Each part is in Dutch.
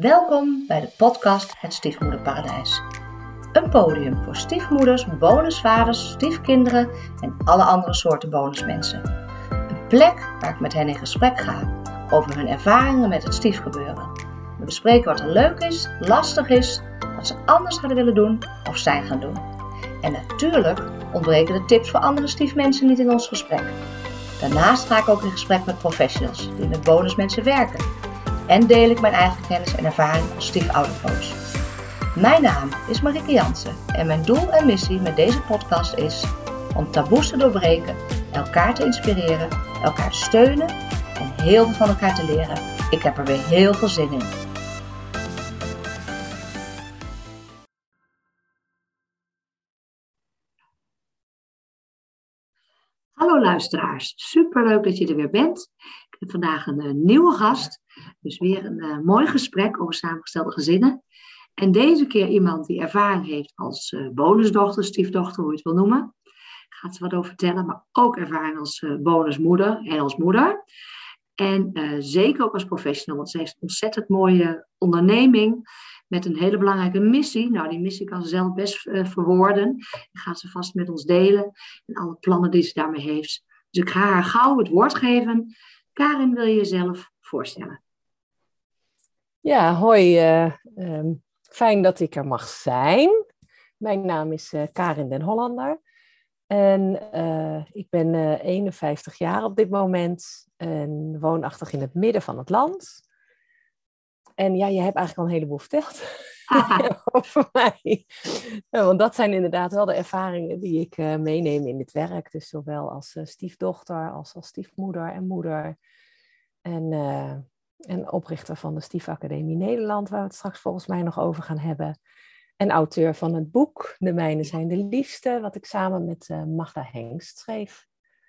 Welkom bij de podcast Het Stiefmoederparadijs. Een podium voor stiefmoeders, bonusvaders, stiefkinderen en alle andere soorten bonusmensen. Een plek waar ik met hen in gesprek ga over hun ervaringen met het stiefgebeuren. We bespreken wat er leuk is, lastig is, wat ze anders hadden willen doen of zijn gaan doen. En natuurlijk ontbreken de tips voor andere stiefmensen niet in ons gesprek. Daarnaast ga ik ook in gesprek met professionals die met bonusmensen werken. En deel ik mijn eigen kennis en ervaring als stiefoudercoach. Mijn naam is Marike Jansen en mijn doel en missie met deze podcast is om taboes te doorbreken, elkaar te inspireren, elkaar te steunen en heel veel van elkaar te leren. Ik heb er weer heel veel zin in. Hallo luisteraars, superleuk dat je er weer bent. Heb vandaag een, eh, nieuwe gast, dus weer een uh, mooi gesprek over samengestelde gezinnen. En deze keer iemand die ervaring heeft als uh, bonusdochter, stiefdochter, hoe je het wil noemen. Ik ga het wat over vertellen, maar ook ervaring als bonusmoeder en als moeder. En zeker ook als professional, want ze heeft een ontzettend mooie onderneming met een hele belangrijke missie. Nou, die missie kan ze zelf best verwoorden. Gaat ze vast met ons delen. En alle plannen die ze daarmee heeft. Dus ik ga haar gauw het woord geven. Karin, wil je jezelf voorstellen? Ja, hoi. Uh, um, fijn dat ik er mag zijn. Mijn naam is uh, Karin den Hollander. En ik ben 51 jaar op dit moment en woonachtig in het midden van het land. En ja, je hebt eigenlijk al een heleboel verteld over mij. want dat zijn inderdaad wel de ervaringen die ik uh, meeneem in dit werk. Dus zowel als uh, stiefdochter als als stiefmoeder en moeder. En, uh, en oprichter van de Stiefacademie Nederland, waar we het straks volgens mij nog over gaan hebben. En auteur van het boek De Mijnen zijn de liefste, wat ik samen met Magda Hengst schreef.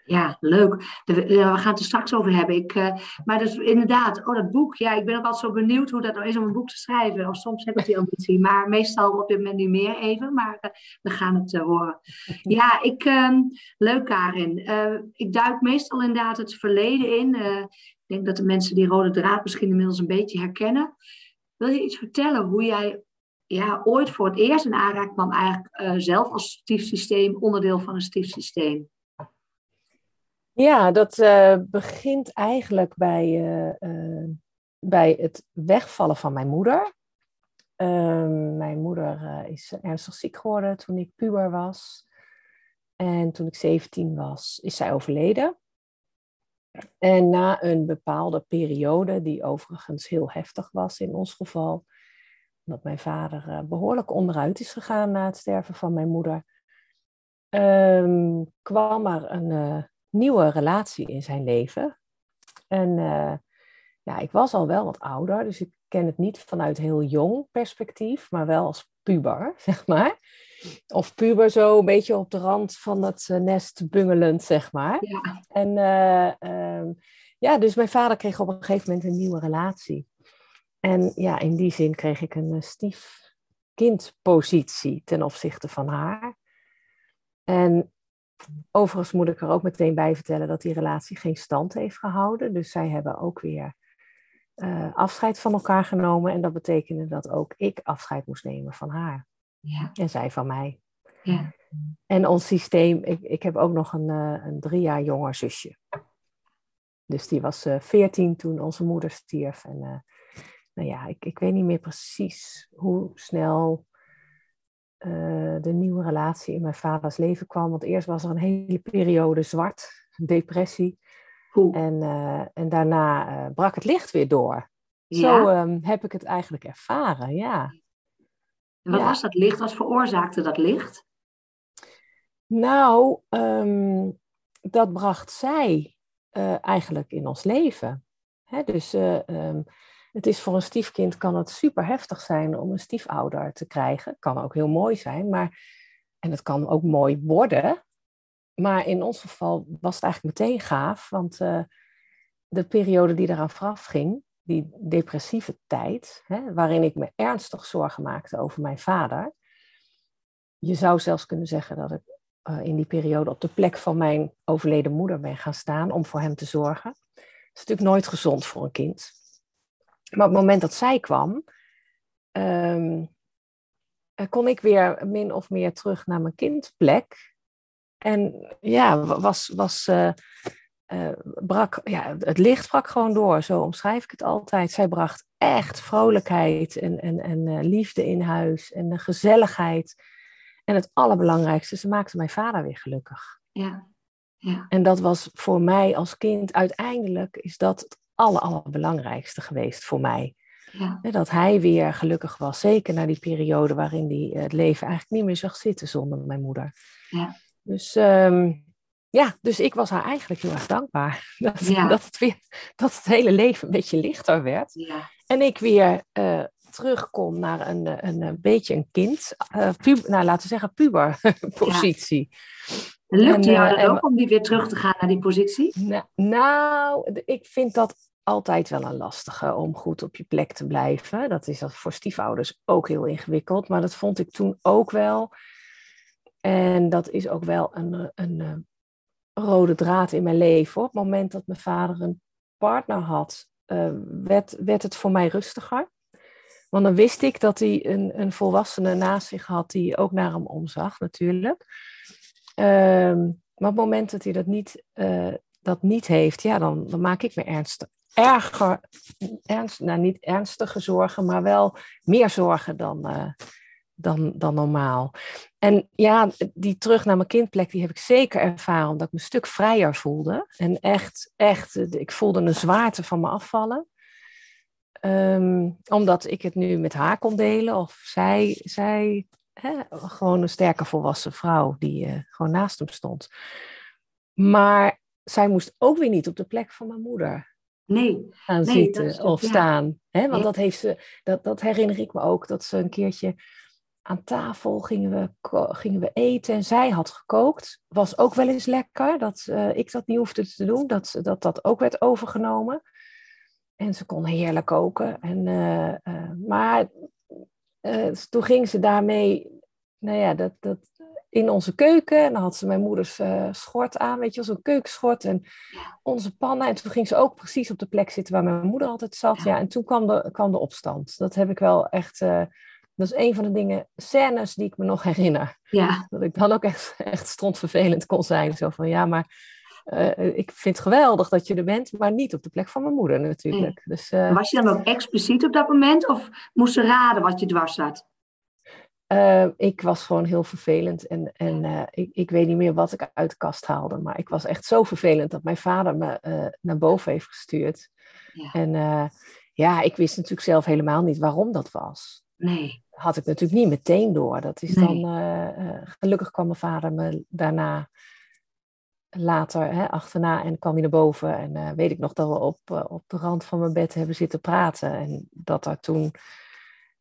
Ja, leuk. we gaan het er straks over hebben. Ik, uh, maar dus inderdaad, oh, dat boek. Ja, ik ben ook altijd zo benieuwd hoe dat nou is om een boek te schrijven. Of soms heb ik die ambitie, maar meestal op dit moment niet meer even. Maar uh, we gaan het uh, horen. Ja, ik, ehm, leuk Karin. ik duik meestal inderdaad het verleden in. ik denk dat de mensen die rode draad misschien inmiddels een beetje herkennen. Wil je iets vertellen hoe jij ja, ooit voor het eerst in aanraking kwam eigenlijk zelf als stiefsysteem, onderdeel van een stiefsysteem? Ja, dat uh, begint eigenlijk bij, uh, uh, bij het wegvallen van mijn moeder. Ehm, mijn moeder is ernstig ziek geworden toen ik puber was. En toen ik 17 was, is zij overleden. En na een bepaalde periode, die overigens heel heftig was in ons geval, omdat mijn vader behoorlijk onderuit is gegaan na het sterven van mijn moeder, um, kwam er een nieuwe relatie in zijn leven. En uh, ja, ik was al wel wat ouder, dus ik ken het niet vanuit heel jong perspectief, maar wel als puber, zeg maar. Of puber zo een beetje op de rand van het uh, nest bungelend, zeg maar. Ja. En uh, ja, dus mijn vader kreeg op een gegeven moment een nieuwe relatie. En ja, in die zin kreeg ik een stiefkindpositie ten opzichte van haar. En Overigens moet ik er ook meteen bij vertellen dat die relatie geen stand heeft gehouden. Dus zij hebben ook weer uh, afscheid van elkaar genomen. En dat betekende dat ook ik afscheid moest nemen van haar. Ja. En zij van mij. Ja. En ons systeem, ik, ik heb ook nog een, uh, een drie jaar jonger zusje. Dus die was uh, veertien toen onze moeder stierf. En nou ja, ik, ik weet niet meer precies hoe snel uh, de nieuwe relatie in mijn vaders leven kwam. Want eerst was er een hele periode zwart, depressie. En, uh, en daarna uh, brak het licht weer door. Ja. Zo um, heb ik het eigenlijk ervaren, ja. En wat ja. was dat licht? Wat veroorzaakte dat licht? Nou, um, dat bracht zij eigenlijk in ons leven. Hè, dus um, het is voor een stiefkind kan het super heftig zijn om een stiefouder te krijgen. Kan ook heel mooi zijn, maar en het kan ook mooi worden. Maar in ons geval was het eigenlijk meteen gaaf, want uh, de periode die eraan vooraf ging, die depressieve tijd, hè, waarin ik me ernstig zorgen maakte over mijn vader. Je zou zelfs kunnen zeggen dat ik uh, in die periode op de plek van mijn overleden moeder ben gaan staan om voor hem te zorgen. Dat is natuurlijk nooit gezond voor een kind. Maar op het moment dat zij kwam, eh, kon ik weer min of meer terug naar mijn kindplek. En ja, was, was, uh, uh, brak, ja, het licht brak gewoon door, zo omschrijf ik het altijd. Zij bracht echt vrolijkheid en, en, en liefde in huis en de gezelligheid. En het allerbelangrijkste, ze maakte mijn vader weer gelukkig. Ja. ja. En dat was voor mij als kind, uiteindelijk is dat aller, allerbelangrijkste geweest voor mij. Ja. Dat hij weer gelukkig was. Zeker na die periode waarin hij het leven eigenlijk niet meer zag zitten zonder mijn moeder. Ja. Dus, um, ja, dus ik was haar eigenlijk heel erg dankbaar. Dat, Ja. dat, het, weer, dat het hele leven een beetje lichter werd. Ja. En ik weer uh, terugkom naar een, een, een beetje een kind. Uh, pub, nou, laten we zeggen puberpositie. En lukt jou eh, dat en- ook om die weer terug te gaan naar die positie? Nou, nou, ik vind dat altijd wel een lastige om goed op je plek te blijven. Dat is dat voor stiefouders ook heel ingewikkeld, maar dat vond ik toen ook wel. En dat is ook wel een, eh, een, eh, rode draad in mijn leven. Op het moment dat mijn vader een partner had, werd, werd het voor mij rustiger. Want dan wist ik dat hij een, een volwassene naast zich had die ook naar hem omzag, natuurlijk. Ehm, maar op het moment dat hij dat niet, eh, dat niet heeft, ja, dan, dan maak ik me ernstig, erger, ernst, nou niet ernstige zorgen, maar wel meer zorgen dan, eh, dan, dan normaal. En ja, die terug naar mijn kindplek, die heb ik zeker ervaren, omdat ik me een stuk vrijer voelde. En echt, echt, ik voelde een zwaarte van me afvallen. Ehm, omdat ik het nu met haar kon delen, of zij, zij hè, gewoon een sterke volwassen vrouw die eh, gewoon naast hem stond. Maar zij moest ook weer niet op de plek van mijn moeder Nee. gaan Nee, zitten of ja. staan. Hè? Want dat, heeft ze, dat, dat herinner ik me ook, dat ze een keertje aan tafel gingen we, gingen we eten en zij had gekookt. Was ook wel eens lekker, dat eh, ik dat niet hoefde te doen, dat, dat dat ook werd overgenomen. En ze kon heerlijk koken. En, eh, maar eh, toen ging ze daarmee, nou ja, dat, dat, in onze keuken. En dan had ze mijn moeders eh, schort aan, weet je wel, zo'n keukenschort. En onze pannen. En toen ging ze ook precies op de plek zitten waar mijn moeder altijd zat. Ja, en toen kwam de, kwam de opstand. Dat heb ik wel echt, eh, dat is een van de dingen, scènes die ik me nog herinner. Ja. Dat ik dan ook echt, echt strontvervelend kon zijn. Zo van, ja, maar eh, ik vind het geweldig dat je er bent, maar niet op de plek van mijn moeder natuurlijk. Dus, eh, Was je dan ook expliciet op dat moment of moest ze raden wat je dwars zat? Eh, ik was gewoon heel vervelend en, en eh, ik, ik weet niet meer wat ik uit de kast haalde. Maar ik was echt zo vervelend dat mijn vader me naar boven heeft gestuurd. Ja. En ja, ik wist natuurlijk zelf helemaal niet waarom dat was. Nee. Had ik natuurlijk niet meteen door. Dat is Nee. dan, gelukkig kwam mijn vader me daarna later hè, achterna en kwam hij naar boven. En eh, weet ik nog dat we op, eh, op de rand van mijn bed hebben zitten praten. En dat daar toen,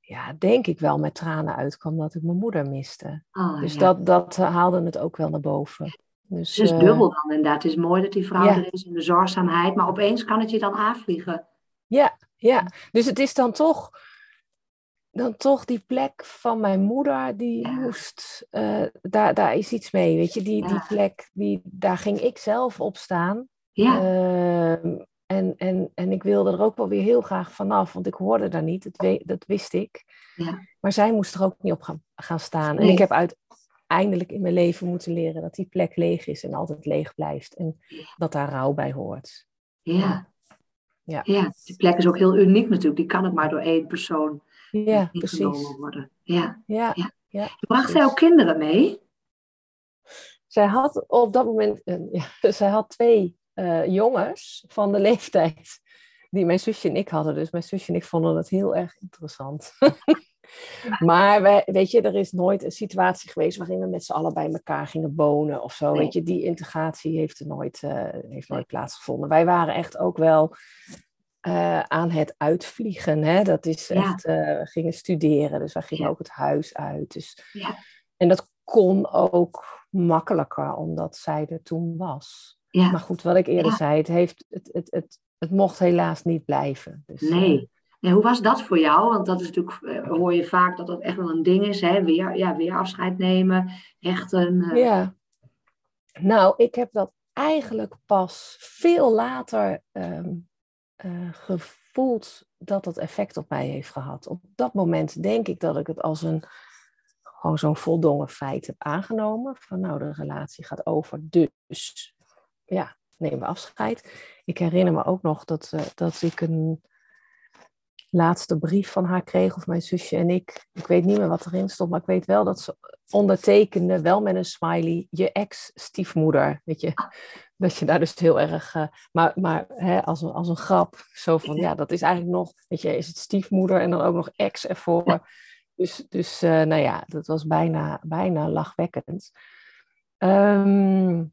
ja, denk ik wel met tranen uitkwam dat ik mijn moeder miste. Oh, Dus ja. dat, dat haalde het ook wel naar boven. Dus, het is eh, dubbel dan inderdaad. Het is mooi dat die vrouw Ja. er is en de zorgzaamheid, maar opeens kan het je dan aanvliegen. Ja, ja. Dus het is dan toch, dan toch die plek van mijn moeder, die Ja. moest, eh, daar, daar is iets mee, weet je. Die, die plek, die, daar ging ik zelf op staan. Ja, Ehm, en, en, en ik wilde er ook wel weer heel graag vanaf, want ik hoorde daar niet, dat, we- dat wist ik. Ja. Maar zij moest er ook niet op gaan, gaan staan. En ik heb uiteindelijk in mijn leven moeten leren dat die plek leeg is en altijd leeg blijft. En dat daar rouw bij hoort. ja. Ja. ja. Die plek is ook heel uniek natuurlijk. Die kan ook maar door één persoon Ja, precies. worden. Ja. Ja, Ja. ja. Bracht zij ook kinderen mee? Zij had op dat moment, een- ja, zij had twee eh, jongens van de leeftijd die mijn zusje en ik hadden. Dus mijn zusje en ik vonden dat heel erg interessant. maar wij, weet je, er is nooit een situatie geweest waarin we met z'n allen bij elkaar gingen wonen of zo. Nee. Weet je, die integratie heeft er nooit, eh, heeft nooit plaatsgevonden. Wij waren echt ook wel eh, aan het uitvliegen. Hè? Dat is Ja. echt, eh, we gingen studeren, dus wij gingen Ja. ook het huis uit. Dus Ja. en dat kon ook makkelijker, omdat zij er toen was. Ja. Maar goed, wat ik eerder zei, het, heeft, het, het, het, het mocht helaas niet blijven. Dus, eh, Nee. En hoe was dat voor jou? Want dat is natuurlijk, hoor je vaak dat dat echt wel een ding is. Hè? Weer, ja, weer afscheid nemen, hechten. eh, ja. Nou, ik heb dat eigenlijk pas veel later ehm, eh, voelt dat dat effect op mij heeft gehad. Op dat moment denk ik dat ik het als een gewoon zo'n voldongen feit heb aangenomen. Van nou, de relatie gaat over, dus ja, nemen we afscheid. Ik herinner me ook nog dat, uh, dat ik een laatste brief van haar kreeg, of mijn zusje en ik. Ik weet niet meer wat erin stond, maar ik weet wel dat ze ondertekende, wel met een smiley, je ex-stiefmoeder. Weet je, dat je daar dus heel erg, uh, maar, maar hè, als, een, als een grap, zo van, ja, dat is eigenlijk nog, weet je, is het stiefmoeder en dan ook nog ex ervoor. Dus, dus uh, nou ja, dat was bijna, bijna lachwekkend. Um,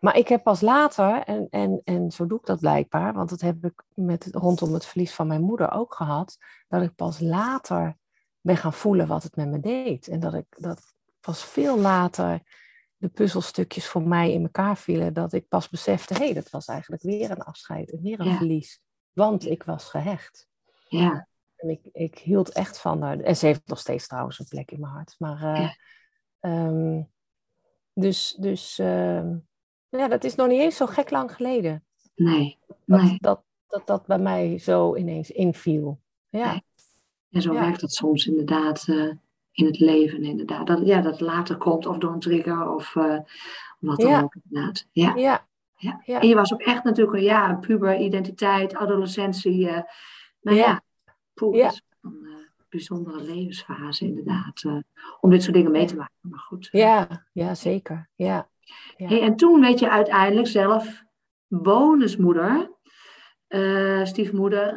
maar ik heb pas later, en, en, en zo doe ik dat blijkbaar, want dat heb ik met, rondom het verlies van mijn moeder ook gehad, dat ik pas later ben gaan voelen wat het met me deed. En dat ik dat pas veel later de puzzelstukjes voor mij in elkaar vielen, dat ik pas besefte, hé, hey, dat was eigenlijk weer een afscheid en weer een verlies. Want ik was gehecht. Ja. En ik, ik hield echt van haar. En ze heeft nog steeds trouwens een plek in mijn hart. Maar uh, ja. um, dus, dus uh, ja, dat is nog niet eens zo gek lang geleden. Nee. nee. Dat, dat, dat, dat bij mij zo ineens inviel. Ja. Nee. En zo ja. werkt dat soms inderdaad uh, in het leven. Inderdaad. Dat, ja, dat later komt of door een trigger of uh, wat dan ja. ook. Inderdaad. Ja. Ja. Ja. ja. En je was ook echt natuurlijk ja, puber, identiteit, adolescentie. Uh, nou ja, poeh, ja. een uh, bijzondere levensfase inderdaad. Om dit soort dingen mee te maken. Maar goed. Ja, ja zeker. Ja. Ja. Hey, en toen werd je uiteindelijk zelf bonusmoeder, stiefmoeder.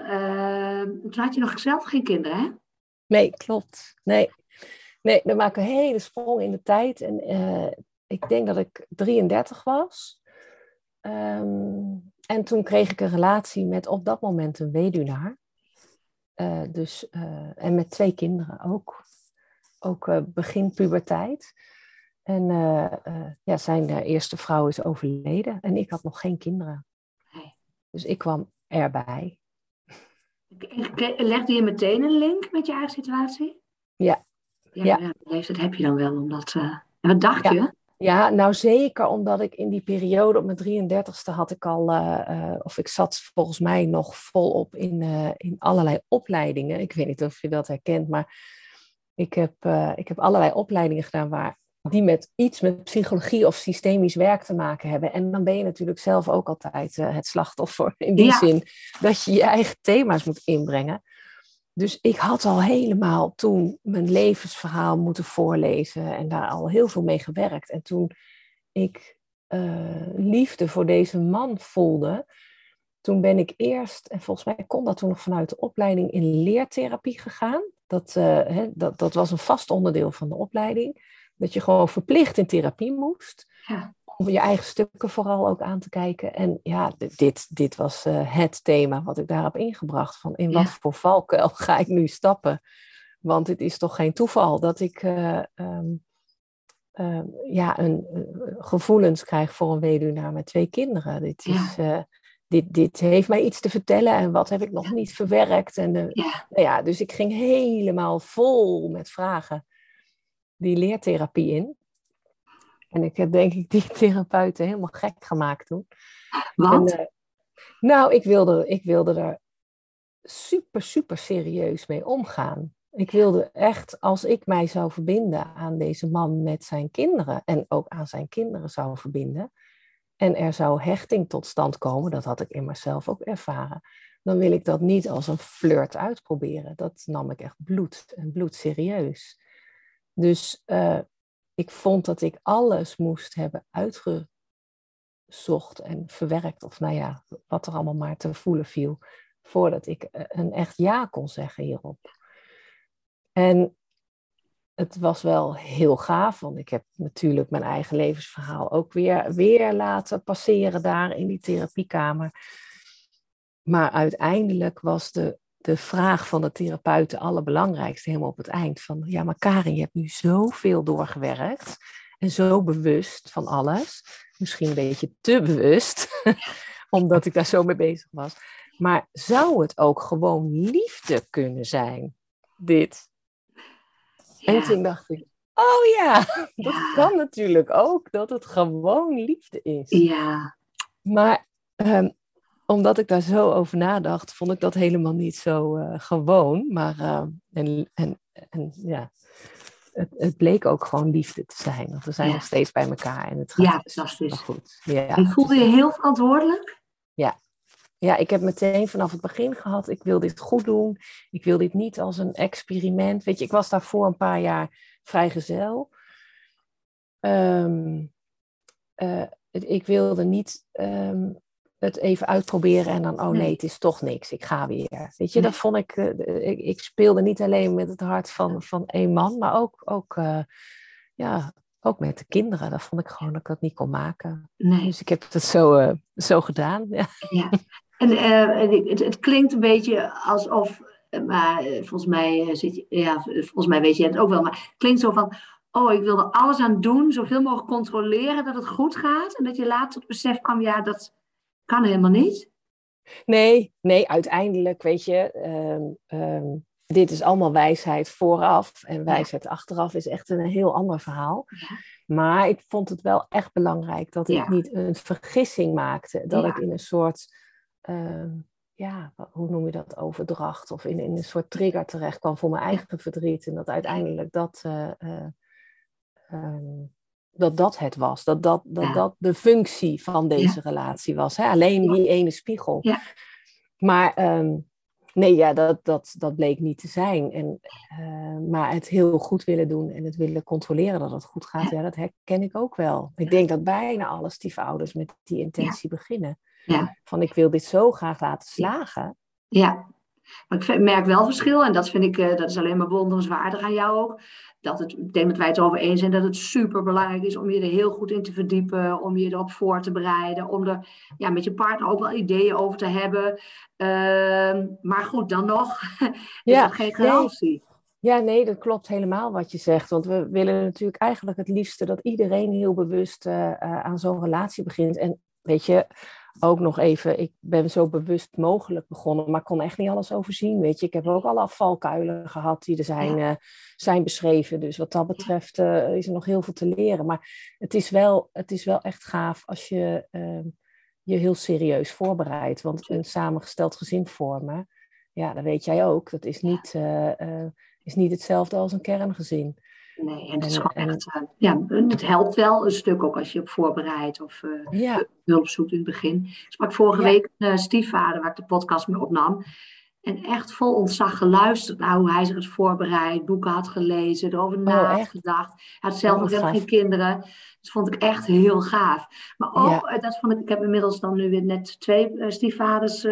Toen had je nog zelf geen kinderen, hè? Nee, klopt. Nee, nee dan maak ik een hele sprong in de tijd. En uh, ik denk dat ik 33 was. Um, en toen kreeg ik een relatie met op dat moment een weduwnaar. dus, en met twee kinderen ook. Ook begin puberteit. En ja, zijn eerste vrouw is overleden en ik had nog geen kinderen. Dus ik kwam erbij. Legde je meteen een link met je eigen situatie? Ja. Ja, ja. dat heb je dan wel, omdat... Uh... En wat dacht ja. je? Ja, nou zeker omdat ik in die periode op mijn 33ste had ik al, of ik zat volgens mij nog volop in, in allerlei opleidingen. Ik weet niet of je dat herkent, maar ik heb, ik heb allerlei opleidingen gedaan waar die met iets met psychologie of systemisch werk te maken hebben. En dan ben je natuurlijk zelf ook altijd het slachtoffer. In die Ja. zin dat je je eigen thema's moet inbrengen. Dus ik had al helemaal toen mijn levensverhaal moeten voorlezen en daar al heel veel mee gewerkt. En toen ik eh, liefde voor deze man voelde, toen ben ik eerst, en volgens mij kon dat toen nog vanuit de opleiding in leertherapie gegaan. Dat, hè, dat, dat was een vast onderdeel van de opleiding. Dat je gewoon verplicht in therapie moest. Ja. Om je eigen stukken vooral ook aan te kijken. En ja, dit, dit was uh, het thema wat ik daar heb ingebracht. Van in wat voor valkuil ga ik nu stappen? Want het is toch geen toeval dat ik uh, um, uh, ja, een, gevoelens krijg voor een weduwnaar met twee kinderen. Dit, is, Ja. dit, dit heeft mij iets te vertellen en wat heb ik nog Ja. niet verwerkt. En, Ja. nou ja, dus ik ging helemaal vol met vragen die leertherapie in. En ik heb denk ik die therapeuten helemaal gek gemaakt toen. Want? En, uh, nou, ik wilde, ik wilde er super, super serieus mee omgaan. Ik wilde echt, als ik mij zou verbinden aan deze man met zijn kinderen en ook aan zijn kinderen zou verbinden, en er zou hechting tot stand komen, dat had ik in mezelf ook ervaren, dan wil ik dat niet als een flirt uitproberen. Dat nam ik echt bloed en bloed serieus. Dus uh, ik vond dat ik alles moest hebben uitgezocht en verwerkt, of nou ja, wat er allemaal maar te voelen viel, voordat ik een echt ja kon zeggen hierop. En het was wel heel gaaf, want ik heb natuurlijk mijn eigen levensverhaal ook weer, weer laten passeren daar in die therapiekamer. Maar uiteindelijk was de, de vraag van de therapeut de allerbelangrijkste, helemaal op het eind. Van ja, maar Karin, je hebt nu zoveel doorgewerkt en zo bewust van alles. Misschien een beetje te bewust, omdat ik daar zo mee bezig was. Maar zou het ook gewoon liefde kunnen zijn, dit? Ja. En toen dacht ik, oh ja, dat ja. kan natuurlijk ook, dat het gewoon liefde is. Ja. Maar um, omdat ik daar zo over nadacht, vond ik dat helemaal niet zo uh, gewoon. Maar uh, en, en, en ja, het, het, bleek ook gewoon liefde te zijn. Want we zijn nog steeds bij elkaar en het gaat ja, fantastisch. goed. Ja, en voelde je heel verantwoordelijk? Ja. ja, ik heb meteen vanaf het begin gehad, ik wil dit goed doen. Ik wil dit niet als een experiment. Weet je, ik was daarvoor een paar jaar vrijgezel. Um, uh, ik wilde niet um, het even uitproberen en dan, oh nee, het is toch niks, ik ga weer. Weet je, dat vond ik, uh, ik, ik, speelde niet alleen met het hart van, van één man, maar ook, ook, uh, ja, ook met de kinderen. Dat vond ik gewoon dat ik dat niet kon maken. Nee. Dus ik heb het zo, uh, zo gedaan. Ja. ja. En het, het, klinkt een beetje alsof, maar volgens mij, zit je, ja, volgens mij weet je het ook wel, maar het klinkt zo van, oh, ik wil er alles aan doen, zoveel mogelijk controleren dat het goed gaat. En dat je later tot besef kwam, ja, dat kan helemaal niet. Nee, nee, uiteindelijk, weet je, um, um, dit is allemaal wijsheid vooraf. En wijsheid achteraf is echt een heel ander verhaal. Ja. Maar ik vond het wel echt belangrijk dat ik niet een vergissing maakte. Dat ik in een soort, uh, ja, hoe noem je dat, overdracht. Of in, in een soort trigger terecht kwam voor mijn eigen verdriet. En dat uiteindelijk dat uh, um, dat dat het was. Dat dat, dat, dat de functie van deze relatie was. Hè? Alleen die ene spiegel. Ja. Maar um, nee, ja, dat, dat, dat bleek niet te zijn. En, uh, maar het heel goed willen doen en het willen controleren dat het goed gaat, ja, dat herken ik ook wel. Ik denk dat bijna alle stiefouders met die intentie beginnen. Van ik wil dit zo graag laten slagen. Ja, maar ik merk wel verschil en dat vind ik, uh, dat is alleen maar wonderenswaardig aan jou ook dat het, ik denk dat wij het erover eens zijn dat het super belangrijk is om je er heel goed in te verdiepen, om je erop voor te bereiden, om er ja, met je partner ook wel ideeën over te hebben. Uh, maar goed, dan nog is ja, dat geen garantie. Nee. Ja, nee, dat klopt helemaal wat je zegt. Want we willen natuurlijk eigenlijk het liefste dat iedereen heel bewust uh, uh, aan zo'n relatie begint. En weet je, ook nog even, ik ben zo bewust mogelijk begonnen, maar kon echt niet alles overzien. Weet je, ik heb ook alle afvalkuilen gehad die er zijn, uh, zijn beschreven. Dus wat dat betreft uh, is er nog heel veel te leren. Maar het is wel, het is wel echt gaaf als je uh, je heel serieus voorbereidt. Want een samengesteld gezin vormen, ja, dat weet jij ook, dat is niet, eh, is niet hetzelfde als een kerngezin. Nee, en het, is gewoon echt, uh, ja, het helpt wel een stuk ook als je op voorbereidt of uh, ja. hulp zoekt in het begin. Ik sprak vorige ja. week een uh, stiefvader waar ik de podcast mee opnam. En echt vol ontzag geluisterd naar hoe hij zich had voorbereid, boeken had gelezen, erover oh, na had gedacht. Hij had zelf nog oh, geen kinderen. Dat vond ik echt heel gaaf. Maar ook, ja. dat vond ik, ik heb inmiddels dan nu weer net twee stiefvaders.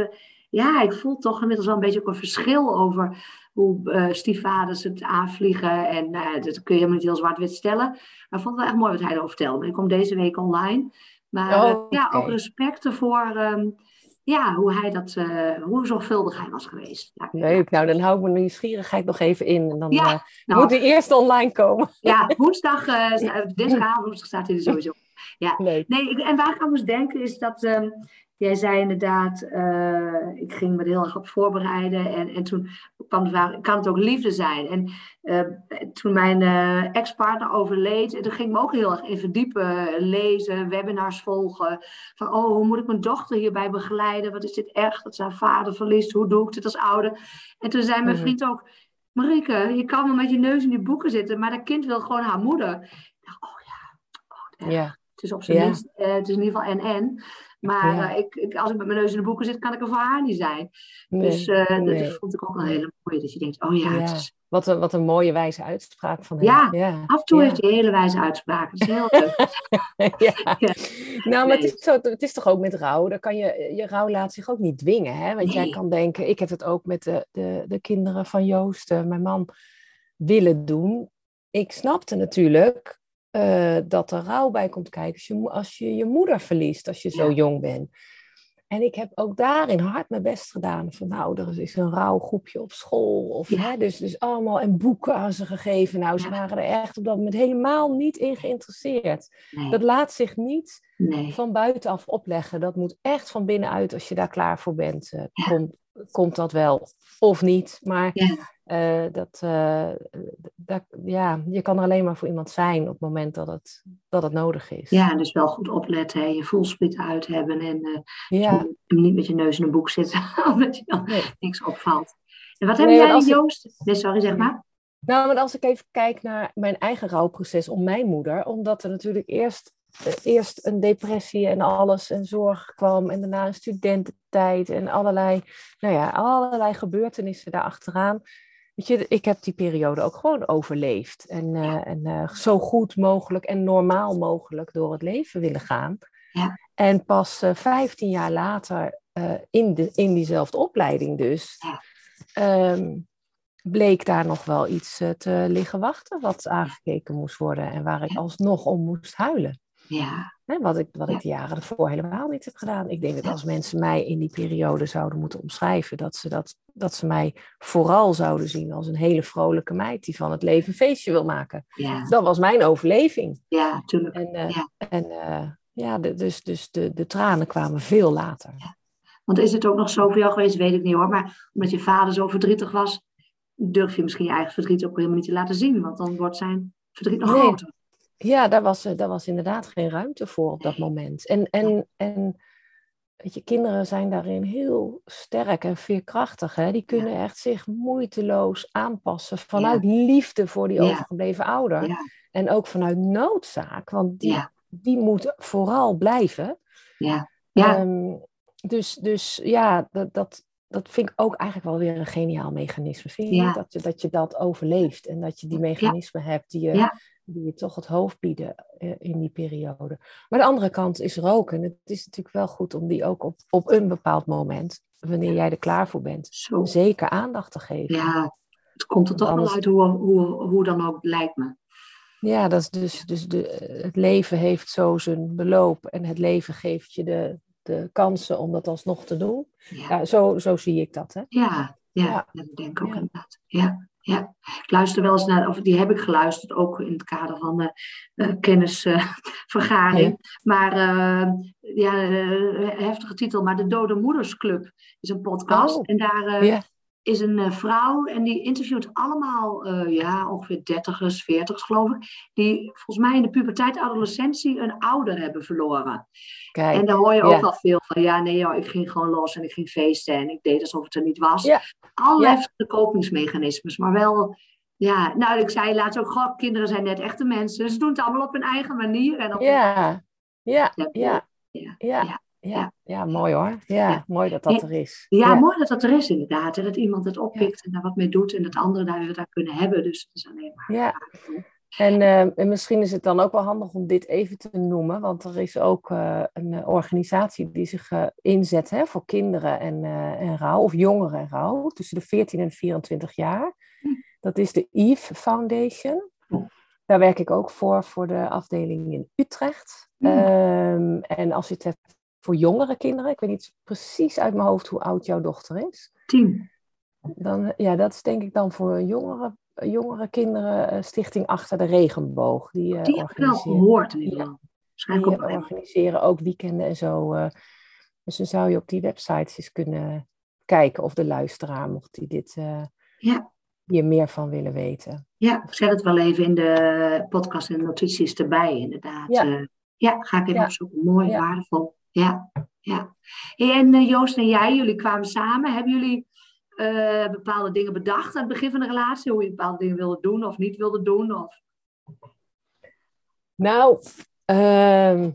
ja, ik voel toch inmiddels wel een beetje ook een verschil over hoe uh, stiefvaders het aanvliegen. En uh, dat kun je helemaal niet heel zwart-wit stellen. Maar ik vond het wel echt mooi wat hij erover vertelde. Ik kom deze week online. Maar oh, uh, ja, ook respect ervoor. Um, ja, hoe hij dat, hoe zorgvuldig hij was geweest. Ja, Leuk, nou dan hou ik mijn nieuwsgierigheid nog even in. En dan ja, nou, moet hij eerst online komen. Ja, woensdag, dinsdagavond woensdag staat hij er sowieso. Ja, Leuk. nee, en waar ik aan moest denken is dat... Um, Jij zei inderdaad, uh, ik ging me er heel erg op voorbereiden. En, en toen kwam de vraag, kan het ook liefde zijn? En uh, toen mijn uh, ex-partner overleed, toen ging ik me ook heel erg in verdiepen. Lezen, webinars volgen. Van, oh, hoe moet ik mijn dochter hierbij begeleiden? Wat is dit echt, dat ze haar vader verliest? Hoe doe ik dit als ouder? En toen zei mijn mhm. vriend ook, Marike, je kan wel met je neus in die boeken zitten, maar dat kind wil gewoon haar moeder. Ik dacht, oh ja, oh, ja. het is op zijn minst, het is in ieder geval en-en. Maar ja. uh, ik, ik, als ik met mijn neus in de boeken zit, kan ik er voor haar niet zijn. Nee, dus uh, nee. dat vond ik ook wel een hele mooie. Dat je denkt, oh ja. ja. Is... Wat, een, wat een mooie wijze uitspraak van hem. Ja, ja. af en toe heeft hij hele wijze uitspraken. Dat is heel leuk. ja. Nou, maar het is, zo, het is toch ook met rouw. Dan kan je, je rouw laat zich ook niet dwingen. Hè? Want jij kan denken, ik heb het ook met de, de, de kinderen van Joost, mijn man, willen doen. Ik snapte natuurlijk uh, dat er rouw bij komt kijken als je, als je je moeder verliest, als je zo jong bent. En ik heb ook daarin hard mijn best gedaan. Van nou, er is een rouwgroepje op school. Of, ja. hè, dus, dus allemaal en boeken aan ze gegeven. Nou, ze waren er echt op dat moment helemaal niet in geïnteresseerd. Nee. Dat laat zich niet nee. van buitenaf opleggen. Dat moet echt van binnenuit, als je daar klaar voor bent, uh, ja. komt, komt dat wel. Of niet. Maar Uh, dat, uh, dat, ja, je kan er alleen maar voor iemand zijn op het moment dat het, dat het nodig is. Ja, dus wel goed opletten, hè? je voelspriet uit hebben en uh, ja. niet met je neus in een boek zitten, omdat je dan nee. niks opvalt. En wat nee, heb jij, Joost? Nee, sorry, zeg maar. Nou, maar als ik even kijk naar mijn eigen rouwproces om mijn moeder, omdat er natuurlijk eerst, eerst een depressie en alles en zorg kwam en daarna een studententijd en allerlei, nou ja, allerlei gebeurtenissen daarachteraan. Weet je, ik heb die periode ook gewoon overleefd en, uh, en uh, zo goed mogelijk en normaal mogelijk door het leven willen gaan. Ja. En pas uh, 15 jaar later in, de, in diezelfde opleiding dus, ja. um, bleek daar nog wel iets eh, te liggen wachten wat aangekeken moest worden en waar ik alsnog om moest huilen. Ja. wat ik, wat ik de jaren ervoor helemaal niet heb gedaan. Ik denk dat als mensen mij in die periode zouden moeten omschrijven, dat ze, dat, dat ze mij vooral zouden zien als een hele vrolijke meid die van het leven een feestje wil maken. Ja. Dat was mijn overleving. Ja, natuurlijk. En, uh, ja. En, uh, ja, de, dus, dus de, de tranen kwamen veel later. Ja. Want is het ook nog zoveel geweest, weet ik niet hoor. Maar omdat je vader zo verdrietig was, durf je misschien je eigen verdriet ook helemaal niet te laten zien, want dan wordt zijn verdriet nog groter. Ja, daar was, daar was inderdaad geen ruimte voor op dat moment. En, en, en weet je, kinderen zijn daarin heel sterk en veerkrachtig. Hè? Die kunnen echt zich moeiteloos aanpassen vanuit liefde voor die overgebleven ouder. En ook vanuit noodzaak, want die, die moet vooral blijven. Ja. Ja. Um, dus, dus ja, dat, dat, dat vind ik ook eigenlijk wel weer een geniaal mechanisme. Vind je dat, je, dat je dat overleeft en dat je die mechanismen hebt die je, die je toch het hoofd bieden eh, in die periode. Maar de andere kant is roken. Het is natuurlijk wel goed om die ook op, op een bepaald moment, wanneer jij er klaar voor bent, Zo. zeker aandacht te geven. Ja, het komt er toch wel uit hoe, hoe, hoe dan ook lijkt me. Ja, dat is dus, dus de, het leven heeft zo zijn beloop en het leven geeft je de, de kansen om dat alsnog te doen. Ja. zo, zo zie ik dat. Hè? Ja, ja, ja. dat denk ik ook inderdaad. Ja, ja. Ik luister wel eens naar, of die heb ik geluisterd, ook in het kader van de uh, kennisvergaring. maar uh, ja, heftige titel, maar de Dode Moedersclub is een podcast. Oh. En daar is een uh, vrouw en die interviewt allemaal, uh, ja, ongeveer dertigers, veertigers geloof ik, die volgens mij in de puberteit, adolescentie een ouder hebben verloren. Kijk, en daar hoor je ook wel veel van, ja, nee joh, ik ging gewoon los en ik ging feesten en ik deed alsof het er niet was. Ja. Allerlei ja. kopingsmechanismes, maar wel, ja, nou ik zei laatst ook, goh, kinderen zijn net echte mensen, ze doen het allemaal op hun eigen manier. En op ja. Ja, ja, ja, ja, ja, ja, mooi hoor. Ja, mooi dat dat er is. Ja, mooi dat dat er is inderdaad. En dat iemand het oppikt en daar wat mee doet en dat anderen daar, daar kunnen hebben. Dus het is alleen maar... Ja. En, uh, en, misschien is het dan ook wel handig om dit even te noemen, want er is ook uh, een organisatie die zich uh, inzet hè, voor kinderen en, en rouw, of jongeren en rouw, tussen de 14 en 24 jaar. Hm. Dat is de Eve Foundation. Hm. Daar werk ik ook voor, voor de afdeling in Utrecht. Hm. Um, en als je het hebt voor jongere kinderen. Ik weet niet precies uit mijn hoofd hoe oud jouw dochter is. Tien. Dan, ja, dat is denk ik dan voor jongere, jongere kinderen uh, Stichting Achter de Regenboog. Die, uh, die heb ik wel gehoord geval. Die organiseren ook weekenden en zo. Uh, dus dan zou je op die websites eens kunnen kijken of de luisteraar, mocht die dit ja. hier meer van willen weten. Ja, zet het wel even in de podcast en notities erbij, inderdaad. Ja, ja ga ik even ja. opzoeken. Mooi, waardevol ja, ja. En uh, Joost en jij, jullie kwamen samen. Hebben jullie uh, bepaalde dingen bedacht aan het begin van de relatie? Hoe je bepaalde dingen wilde doen of niet wilde doen? Of... Nou, uh,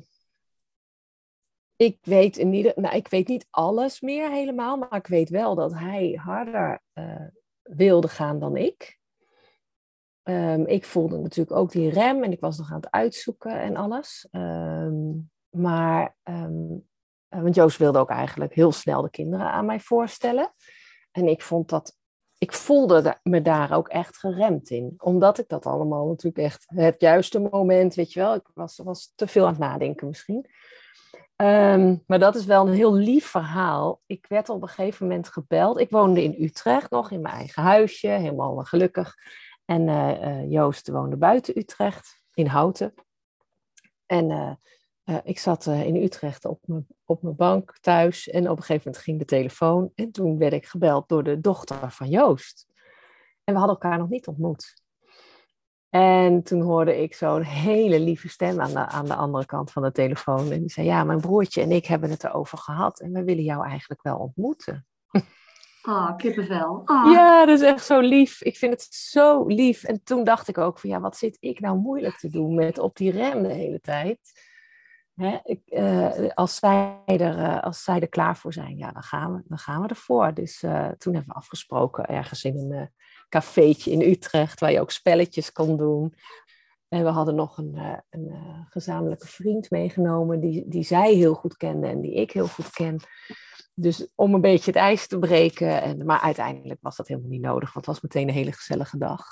ik weet in ieder, nou, ik weet niet alles meer helemaal, maar ik weet wel dat hij harder uh, wilde gaan dan ik. Um, ik voelde natuurlijk ook die rem en ik was nog aan het uitzoeken en alles. Um, maar, um, want Joost wilde ook eigenlijk heel snel de kinderen aan mij voorstellen. En ik vond dat, ik voelde me daar ook echt geremd in. Omdat ik dat allemaal natuurlijk echt het juiste moment, weet je wel. Ik was, was te veel aan het nadenken misschien. Um, maar dat is wel een heel lief verhaal. Ik werd op een gegeven moment gebeld. Ik woonde in Utrecht nog, in mijn eigen huisje, helemaal gelukkig. En uh, Joost woonde buiten Utrecht, in Houten. En uh, ik zat uh, in Utrecht op mijn, op mijn bank thuis en op een gegeven moment ging de telefoon en toen werd ik gebeld door de dochter van Joost. En we hadden elkaar nog niet ontmoet. En toen hoorde ik zo'n hele lieve stem aan de, aan de andere kant van de telefoon. En die zei, ja, mijn broertje en ik hebben het erover gehad. En we willen jou eigenlijk wel ontmoeten. Oh, kippenvel. Oh. Ja, dat is echt zo lief. Ik vind het zo lief. En toen dacht ik ook van, ja, wat zit ik nou moeilijk te doen met op die rem de hele tijd. Hè, ik, uh, als, zij er, uh, als zij er klaar voor zijn, ja, dan gaan we, dan gaan we ervoor. Dus uh, toen hebben we afgesproken ergens in een cafeetje in Utrecht, waar je ook spelletjes kon doen. En we hadden nog een, een gezamenlijke vriend meegenomen, die, die zij heel goed kende en die ik heel goed ken. Dus om een beetje het ijs te breken. En, maar uiteindelijk was dat helemaal niet nodig, want het was meteen een hele gezellige dag.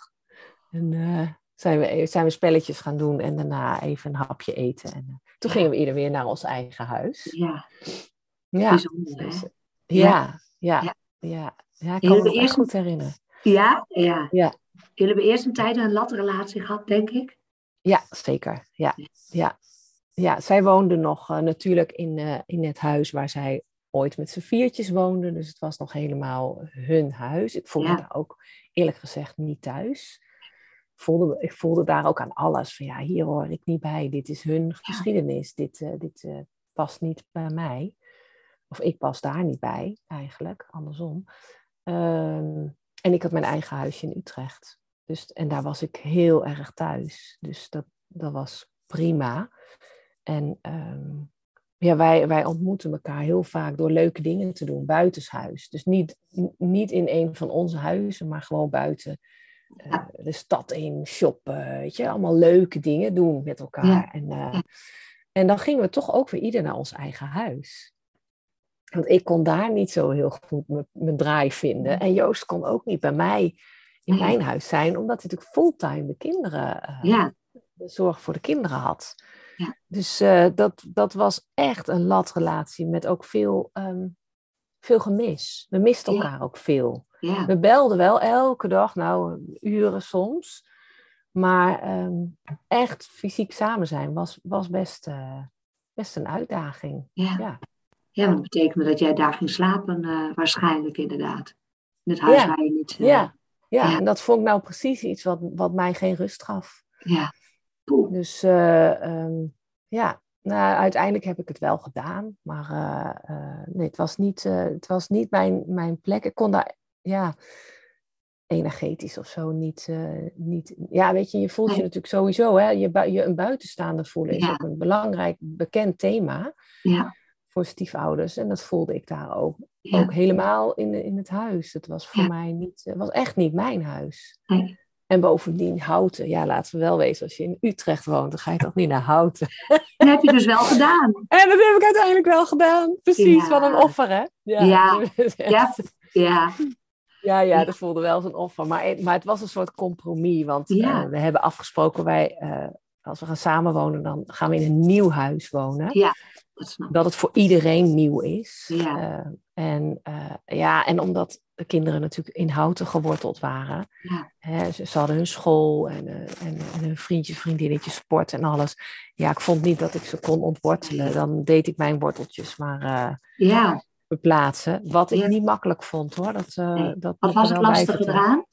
En zijn we, zijn we spelletjes gaan doen en daarna even een hapje eten. En toen gingen we ieder weer naar ons eigen huis. Ja, ja. bijzonder Dus, hè? ja, ja, Ja. ja, ja. ik Jullie kan me eerst goed herinneren. Ja, ja. Ja. Jullie hebben eerst een tijd een latrelatie gehad, denk ik. Ja, zeker. Ja, ja. ja zij woonde nog eh, natuurlijk in, eh, in het huis waar zij ooit met z'n viertjes woonde. Dus het was nog helemaal hun huis. Ik voelde Ja. daar ook eerlijk gezegd niet thuis. Voelde, ik voelde daar ook aan alles van ja, hier hoor ik niet bij. Dit is hun geschiedenis. Dit, eh, dit eh, past niet bij mij. Of ik pas daar niet bij, eigenlijk, andersom. Ehm, en ik had mijn eigen huisje in Utrecht. Dus, en daar was ik heel erg thuis. Dus dat, dat was prima. En ehm, ja, wij, wij ontmoeten elkaar heel vaak door leuke dingen te doen, buitenshuis. Dus niet, niet in een van onze huizen, maar gewoon buiten eh, de stad in, shoppen, weet je. Allemaal leuke dingen doen met elkaar. Ja. En, eh, en dan gingen we toch ook weer ieder naar ons eigen huis. Want ik kon daar niet zo heel goed mijn- draai vinden. En Joost kon ook niet bij mij in Nee. mijn huis zijn, omdat hij natuurlijk fulltime de kinderen, eh, Ja, de zorg voor de kinderen had. Ja. Dus dat, dat was echt een latrelatie met ook veel, ehm, veel gemis. We misten Ja. elkaar ook veel. Ja. We belden wel elke dag, nou uren soms. Maar ehm, echt fysiek samen zijn was, was best, eh, best een uitdaging. Ja. Ja. ja, want dat betekende dat jij daar ging slapen, eh, waarschijnlijk inderdaad. In het huis Ja. waar je niet... eh, Ja, ja, Ja. en dat vond ik nou precies iets wat, wat mij geen rust gaf. ja. Poeh. Dus eh, ehm, ja, nou, uiteindelijk heb ik het wel gedaan. Maar nee, het was niet, het was niet mijn, mijn plek. Ik kon daar, ja, energetisch of zo niet, eh, niet... Ja, weet je, je voelt je Nee. natuurlijk sowieso, hè. Je, je een buitenstaander voelen is Ja. ook een belangrijk, bekend thema Ja, voor stiefouders. En dat voelde ik daar ook, ja. ook helemaal in, in het huis. Het was voor mij niet, het was echt niet mijn huis. Nee. En bovendien Houten. Ja, laten we wel wezen, als je in Utrecht woont, dan ga je toch niet naar Houten. Dat heb je dus wel gedaan. En dat heb ik uiteindelijk wel gedaan. Precies, wat een offer, hè? Ja. Ja, ja, ja, ja, dat voelde wel een offer. Maar, het- maar het was een soort compromis. Want Ja. eh, we hebben afgesproken, wij, eh, als we gaan samenwonen, dan gaan we in een nieuw huis wonen. Ja. dat het voor iedereen nieuw is. Ja. Eh, en, eh, ja, en omdat de kinderen natuurlijk in houten geworteld waren. Ja. Hè, ze, ze hadden hun school en, eh, en, en hun vriendjes, vriendinnetjes, sport en alles. Ja, ik vond niet dat ik ze kon ontwortelen. Dan deed ik mijn worteltjes maar eh, Ja, verplaatsen. Wat ik niet makkelijk vond hoor. Dat, eh, Nee. dat wat was het lastige eraan?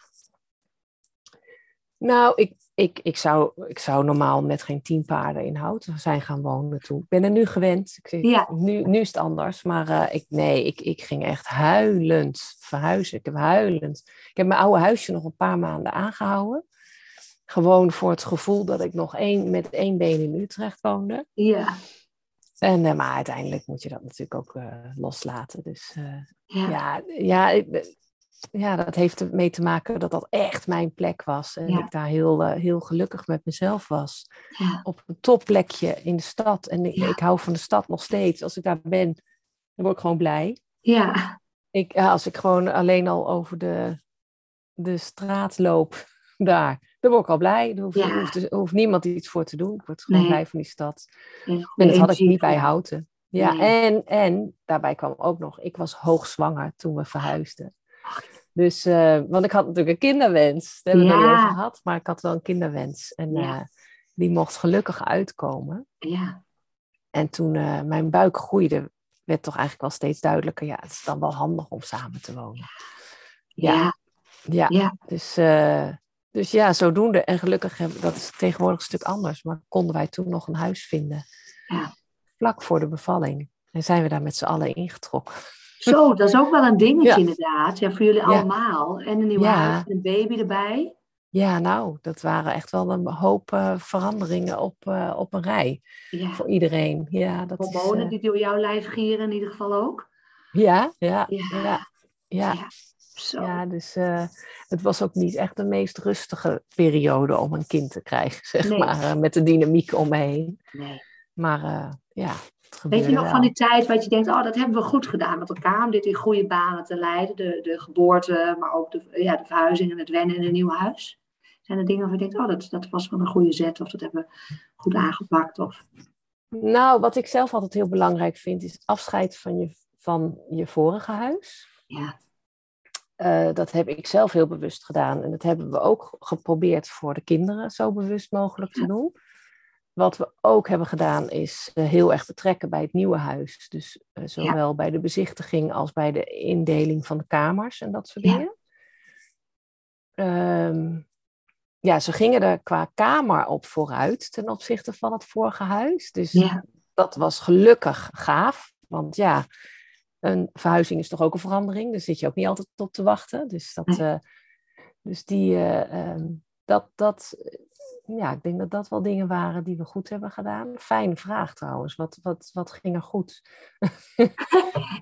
Nou, ik, ik, ik, zou, ik zou normaal met geen tien paarden in hout zijn gaan wonen toen. Ik ben er nu gewend. Ik, Ja. nu, nu is het anders. Maar eh, ik, nee, ik, ik ging echt huilend verhuizen. Ik heb huilend. Ik heb mijn oude huisje nog een paar maanden aangehouden. Gewoon voor het gevoel dat ik nog één, met één been in Utrecht woonde. Ja, En, eh, maar uiteindelijk moet je dat natuurlijk ook eh, loslaten. Dus eh, ja, ja, ja, ik- ja, dat heeft ermee te maken dat dat echt mijn plek was. En Ja. ik daar heel, heel gelukkig met mezelf was. ja, Op een topplekje in de stad. En ik, ik hou van de stad nog steeds. Als ik daar ben, dan word ik gewoon blij. ja, Ik, als ik gewoon alleen al over de, de straat loop daar, dan word ik al blij. Er hoeft, Ja. hoeft, dus- hoeft niemand iets voor te doen. Ik word gewoon Nee. blij van die stad. En En dat had ik niet bij Houten. Ja, Nee. en, en daarbij kwam ook nog, ik was hoogzwanger toen we verhuisden. Dus, eh, want ik had natuurlijk een kinderwens. Daar hebben we het over gehad, maar ik had wel een kinderwens. En eh, die mocht gelukkig uitkomen. Ja, En toen eh, mijn buik groeide, werd toch eigenlijk wel steeds duidelijker, ja, het is dan wel handig om samen te wonen. ja, Ja. Ja, Ja. Dus, dus ja, zodoende. En gelukkig hebben dat is tegenwoordig een stuk anders. Maar konden wij toen nog een huis vinden. Ja. Vlak voor de bevalling. En zijn we daar met z'n allen ingetrokken. Zo, dat is ook wel een dingetje Ja. inderdaad. Ja, voor jullie Ja. allemaal. En een nieuw Ja. huis en een baby erbij. Ja, nou, dat waren echt wel een hoop eh, veranderingen op, eh, op een rij. Ja. Voor iedereen. Ja, dat is, Hormonen eh, die door jouw lijf gieren in ieder geval ook. ja, ja, ja. Ja. Zo. Ja, dus eh, het was ook niet echt de meest rustige periode om een kind te krijgen, zeg Nee. maar. eh, met de dynamiek om me heen. Nee. Maar eh, ja, het Weet je nog wel. van die tijd wat je denkt, oh, dat hebben we goed gedaan met elkaar om dit in goede banen te leiden. De, de geboorte, maar ook de, ja, de verhuizing en het wennen in een nieuw huis. Zijn er dingen waarvan je denkt, oh, dat, dat was wel een goede zet of dat hebben we goed aangepakt? Of... Nou, wat ik zelf altijd heel belangrijk vind, is afscheid van je, van je vorige huis. Ja, Eh, dat heb ik zelf heel bewust gedaan. En dat hebben we ook geprobeerd voor de kinderen zo bewust mogelijk te doen. Wat we ook hebben gedaan is eh, heel erg betrekken bij het nieuwe huis. Dus eh, zowel bij de bezichtiging als bij de indeling van de kamers en dat soort Ja. dingen. Ehm, ja, ze gingen er qua kamer op vooruit ten opzichte van het vorige huis. Dus ja, dat was gelukkig gaaf. Want ja, een verhuizing is toch ook een verandering. Daar zit je ook niet altijd op te wachten. Dus, dat, Nee. eh, dus die, eh, ehm, dat, dat, eh, ja, ik denk dat dat wel dingen waren die we goed hebben gedaan. Fijne vraag trouwens. Wat, wat, wat ging er goed? ging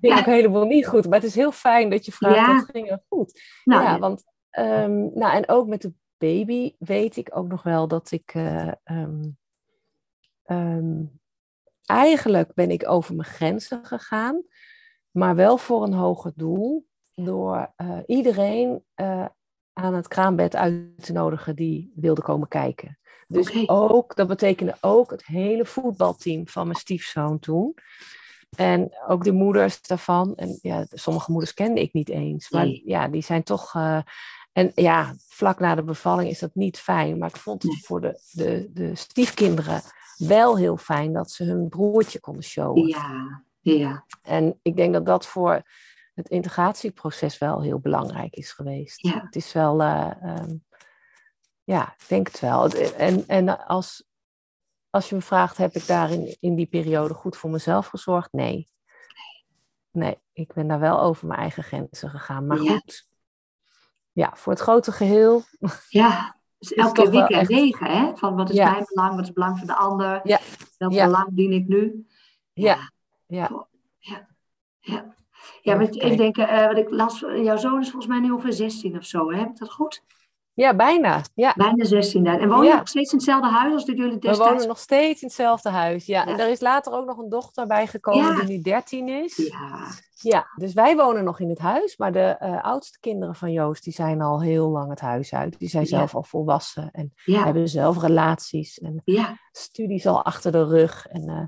Ja. ook helemaal niet goed. Maar het is heel fijn dat je vraagt Ja. wat ging er goed. nou, ja, want ehm, nou, en ook met de baby weet ik ook nog wel dat ik. eh, ehm, ehm, eigenlijk ben ik over mijn grenzen gegaan, maar wel voor een hoger doel. Door eh, iedereen eh, aan het kraambed uit te nodigen die wilde komen kijken. Dus ook, dat betekende ook het hele voetbalteam van mijn stiefzoon toen. En ook de moeders daarvan. En ja, sommige moeders kende ik niet eens. Maar Nee. ja, die zijn toch. eh, en ja, vlak na de bevalling is dat niet fijn. Maar ik vond het Nee. voor de, de, de stiefkinderen wel heel fijn dat ze hun broertje konden showen. ja, ja, En ik denk dat dat voor het integratieproces wel heel belangrijk is geweest. Ja. Het is wel, eh, ehm, ja, ik denk het wel. Het- En, en als, als je me vraagt, heb ik daar in, in die periode goed voor mezelf gezorgd? Nee. Nee, ik ben daar wel over mijn eigen grenzen gegaan. Maar Ja. goed, ja, voor het grote geheel. ja. Dus elke wel weekend echt- wegen, hè? Van wat is Ja. mijn belang, wat is het belang van de ander? Ja. Welk belang dien ik nu? Ja. Ja, Ja. Ja, maar Even denken, eh, wat ik las, jouw zoon is volgens mij nu ongeveer 16 of zo, hè? heb ik dat goed? ja bijna. Ja. Bijna 16. En woon je Ja. nog steeds in hetzelfde huis als dat jullie We destijds? wonen nog steeds in hetzelfde huis. Ja, Ja. en er is later ook nog een dochter bijgekomen Ja. die nu 13 is. Ja, Ja, dus wij wonen nog in het huis, maar de eh, oudste kinderen van Joost, die zijn al heel lang het huis uit. Die zijn Ja. zelf al volwassen en ja, hebben zelf relaties en ja. studies al achter de rug. En eh,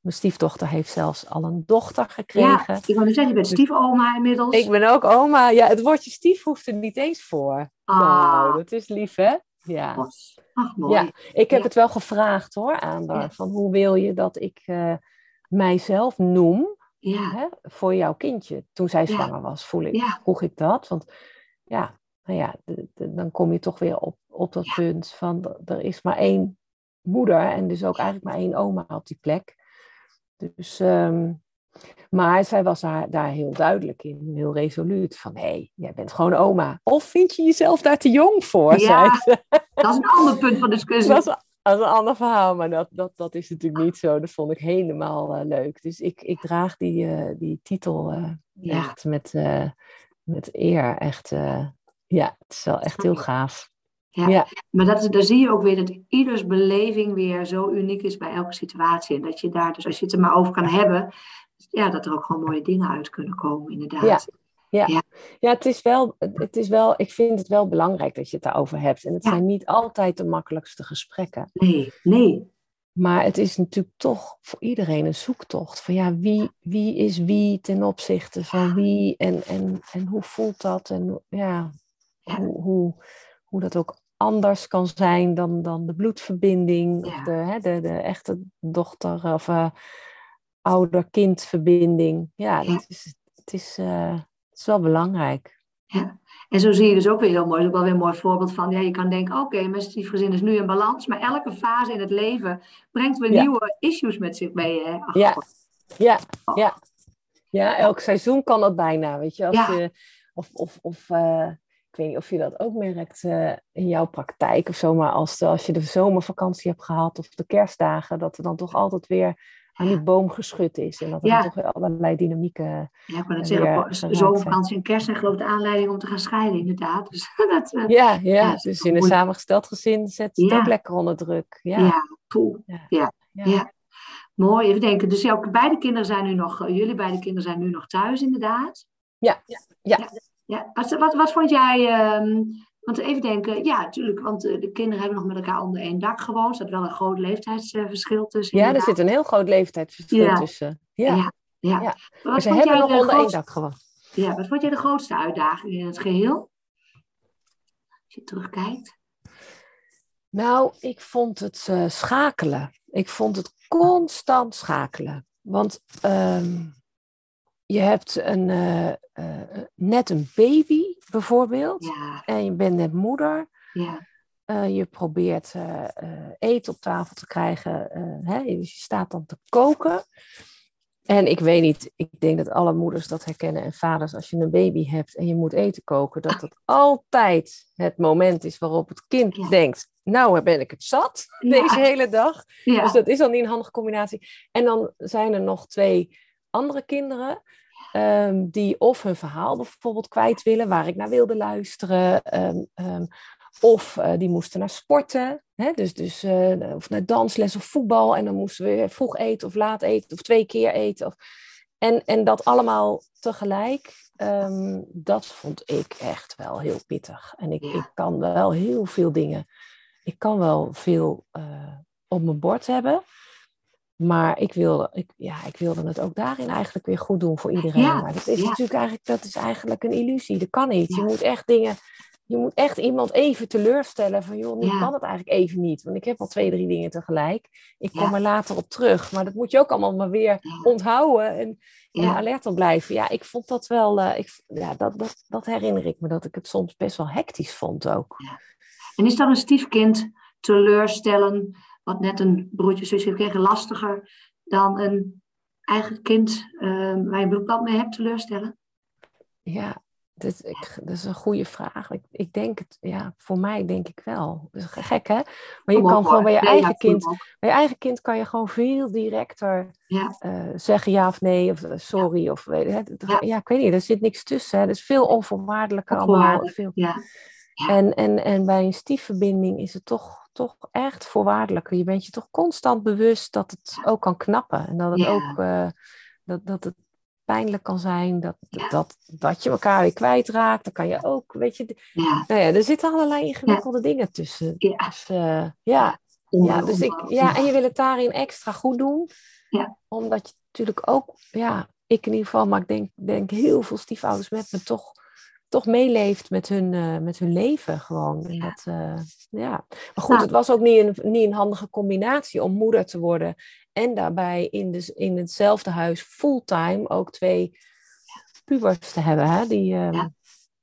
mijn stiefdochter heeft zelfs al een dochter ja. gekregen. Ik wou net zeggen, je bent stiefoma inmiddels. Ik ben ook oma. Ja, het woordje stief hoeft er niet eens voor. ah, Nou, dat is lief, hè? Ja. Ach, mooi. Ja, ik heb Ja. het wel gevraagd hoor aan haar. Ja. Van hoe wil je dat ik eh, mijzelf noem Ja, hè, voor jouw kindje? Toen zij Ja. zwanger was, voel ik, Ja. vroeg ik dat. Want ja, nou ja, de- de- dan kom je toch weer op, op dat Ja. punt van er is maar één moeder en dus ook eigenlijk maar één oma op die plek. Dus, ehm, maar zij was daar, daar heel duidelijk in, heel resoluut. Van hé, hey, jij bent gewoon oma. Of vind je jezelf daar te jong voor, Ja. zei ze. dat is een ander punt van discussie. Dat is, dat is een ander verhaal, maar dat, dat, dat is natuurlijk niet zo. Dat vond ik helemaal eh, leuk. Dus ik, ik draag die, eh, die titel eh, Ja. echt met, met eer. Echt, ja, het is wel echt heel gaaf. Ja. Ja. Maar dat daar zie je ook weer dat ieders beleving weer zo uniek is bij elke situatie. En dat je daar, dus als je het er maar over kan hebben, ja, dat er ook gewoon mooie dingen uit kunnen komen, inderdaad. Ja, het is wel, het is wel, ik vind het wel belangrijk dat je het daarover hebt. En het Ja. zijn niet altijd de makkelijkste gesprekken. Nee, nee. Maar het is natuurlijk toch voor iedereen een zoektocht. Van ja, wie, wie is wie ten opzichte van wie? En, en, en hoe voelt dat? En ja, Ja. Hoe, hoe, hoe dat ook anders kan zijn dan, dan de bloedverbinding. Of Ja. de, hè, de, de echte dochter- of eh, ouder-kindverbinding. Ja, Ja. Het, is, het, is, eh, het is wel belangrijk. En zo zie je dus ook weer heel mooi, ook wel weer een mooi voorbeeld van, ja, je kan denken, oké, okay, mijn stiefgezin is nu in balans, maar elke fase in het leven brengt weer nieuwe issues met zich mee. Hè? ja. ja, ja, ja, elk seizoen kan dat bijna, weet je. Als je of, of, of uh, ik weet niet of je dat ook merkt uh, in jouw praktijk of zo, maar als, als je de zomervakantie hebt gehad of de kerstdagen, dat er dan toch altijd weer aan die boom geschud is. En dat er ja. toch weer allerlei dynamieken. Ja, ik wil het zeggen, zomervakantie en kerst zijn geloof ik de aanleiding om te gaan scheiden, inderdaad. Dus, dat, uh, ja, ja, ja, dus in een samengesteld gezin zet het ook lekker onder druk. Ja, ja, ja. ja. Mooi, even denken. Dus jouw beide kinderen zijn nu nog, jullie beide kinderen zijn nu nog thuis, inderdaad. Ja, ja. ja. Ja. Wat, wat, wat vond jij, um, want even denken, ja, natuurlijk, want eh, de kinderen hebben nog met elkaar onder één dak gewoond. Er zat wel een groot leeftijdsverschil tussen. Ja, er zit een heel groot leeftijdsverschil tussen. Ja, ja. ja. ja. Maar ze hebben nog onder één dak gewoond. Ja, wat vond jij de grootste uitdaging in het geheel? Als je terugkijkt. Nou, ik vond het uh, schakelen. Ik vond het constant schakelen. Want um, je hebt een, uh, uh, net een baby bijvoorbeeld. Ja. En je bent net moeder. Ja. Uh, je probeert eten op tafel te krijgen. Hè? Dus je staat dan te koken. En ik weet niet, ik denk dat alle moeders dat herkennen en vaders, als je een baby hebt en je moet eten koken, dat dat altijd het moment is waarop het kind denkt, nou ben ik het zat deze hele dag. Dus dat is dan niet een handige combinatie. En dan zijn er nog twee andere kinderen um, die of hun verhaal bijvoorbeeld kwijt willen, waar ik naar wilde luisteren, um, um, of uh, die moesten naar sporten, hè? dus, dus uh, of naar dansles of voetbal, en dan moesten we vroeg eten of laat eten of twee keer eten. Of... En, en dat allemaal tegelijk, dat vond ik echt wel heel pittig. En ik, ja. ik kan wel heel veel dingen, ik kan wel veel uh, op mijn bord hebben. Maar ik wilde, ik, ja, ik wilde het ook daarin eigenlijk weer goed doen voor iedereen. Ja, maar dat is ja. natuurlijk eigenlijk, dat is eigenlijk een illusie. Dat kan niet. Je moet echt dingen, je moet echt iemand even teleurstellen van joh, nu kan het eigenlijk even niet. Want ik heb al twee, drie dingen tegelijk. Ik kom er later op terug. Maar dat moet je ook allemaal maar weer onthouden en, en alert op blijven. Ja, ik vond dat wel, uh, ik, ja, dat, dat, dat herinner ik me, dat ik het soms best wel hectisch vond ook. En is dan een stiefkind teleurstellen wat net een broertje, zusje kregen, lastiger dan een eigen kind uh, waar je bloedband mee hebt teleurstellen? Ja, dat, ik, dat is een goede vraag. Ik, ik denk het, ja, voor mij denk ik wel. Dat is gek, hè? Maar je kan gewoon bij je eigen kind, bij je eigen kind kan je gewoon veel directer ja. uh, zeggen ja of nee, of sorry, of weet je, ja. ja. ik weet niet, er zit niks tussen. Hè? Er is veel onvoorwaardelijker allemaal. Veel... Ja. En, en, en bij een stiefverbinding is het toch toch echt voorwaardelijker. Je bent je toch constant bewust dat het ook kan knappen. En dat het ook uh, dat, dat het pijnlijk kan zijn. Dat, dat, dat je elkaar weer kwijtraakt. Dan kan je ook, weet je. Ja. Nou ja, er zitten allerlei ingewikkelde dingen tussen. Ja. Dus, uh, ja. Ja, dus ik, ja, en je wil het daarin extra goed doen. Ja. Omdat je natuurlijk ook, ja, ik in ieder geval, maar ik denk, denk heel veel stiefouders met me toch toch meeleeft met hun, uh, met hun leven gewoon. En dat, uh, ja. Maar goed, nou. het was ook niet een, niet een handige combinatie om moeder te worden en daarbij in, de, in hetzelfde huis fulltime ook twee pubers te hebben, hè? Die, uh, ja.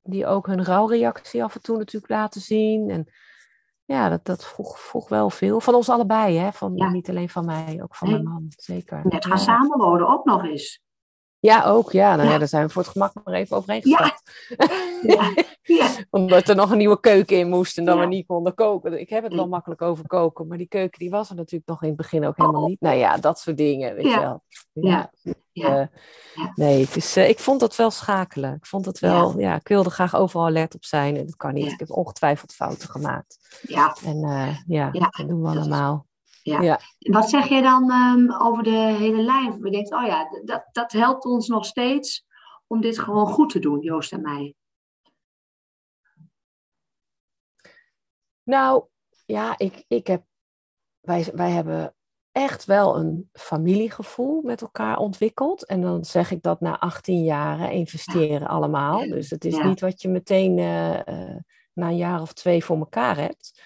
die ook hun rouwreactie af en toe natuurlijk laten zien. En ja, dat, dat vroeg, vroeg wel veel. Van ons allebei, hè? Van, ja. niet alleen van mij, ook van nee. mijn man, zeker. Net gaan samenwonen ook nog eens. Ja, ook. Ja, nou ja. ja, daar zijn we voor het gemak maar even overheen gestapt. Ja. ja. Omdat er nog een nieuwe keuken in moest en dat we niet konden koken. Ik heb het wel makkelijk over koken, maar die keuken die was er natuurlijk nog in het begin ook helemaal niet. Nou ja, dat soort dingen, weet je wel. Ja. Uh, nee, het is, uh, ik vond dat wel schakelen. Ik vond het wel, ja, ik wilde graag overal alert op zijn en dat kan niet. Ik heb ongetwijfeld fouten gemaakt. Ja. En uh, ja, dat doen we allemaal. Ja. ja. Wat zeg jij dan um, over de hele lijn? Je denkt, oh ja, dat, dat helpt ons nog steeds om dit gewoon goed te doen, Joost en mij. Nou, ja, ik, ik heb, wij, wij hebben echt wel een familiegevoel met elkaar ontwikkeld. En dan zeg ik dat na 18 jaren investeren ja. allemaal. Dus het is ja. niet wat je meteen uh, uh, na een jaar of twee voor elkaar hebt.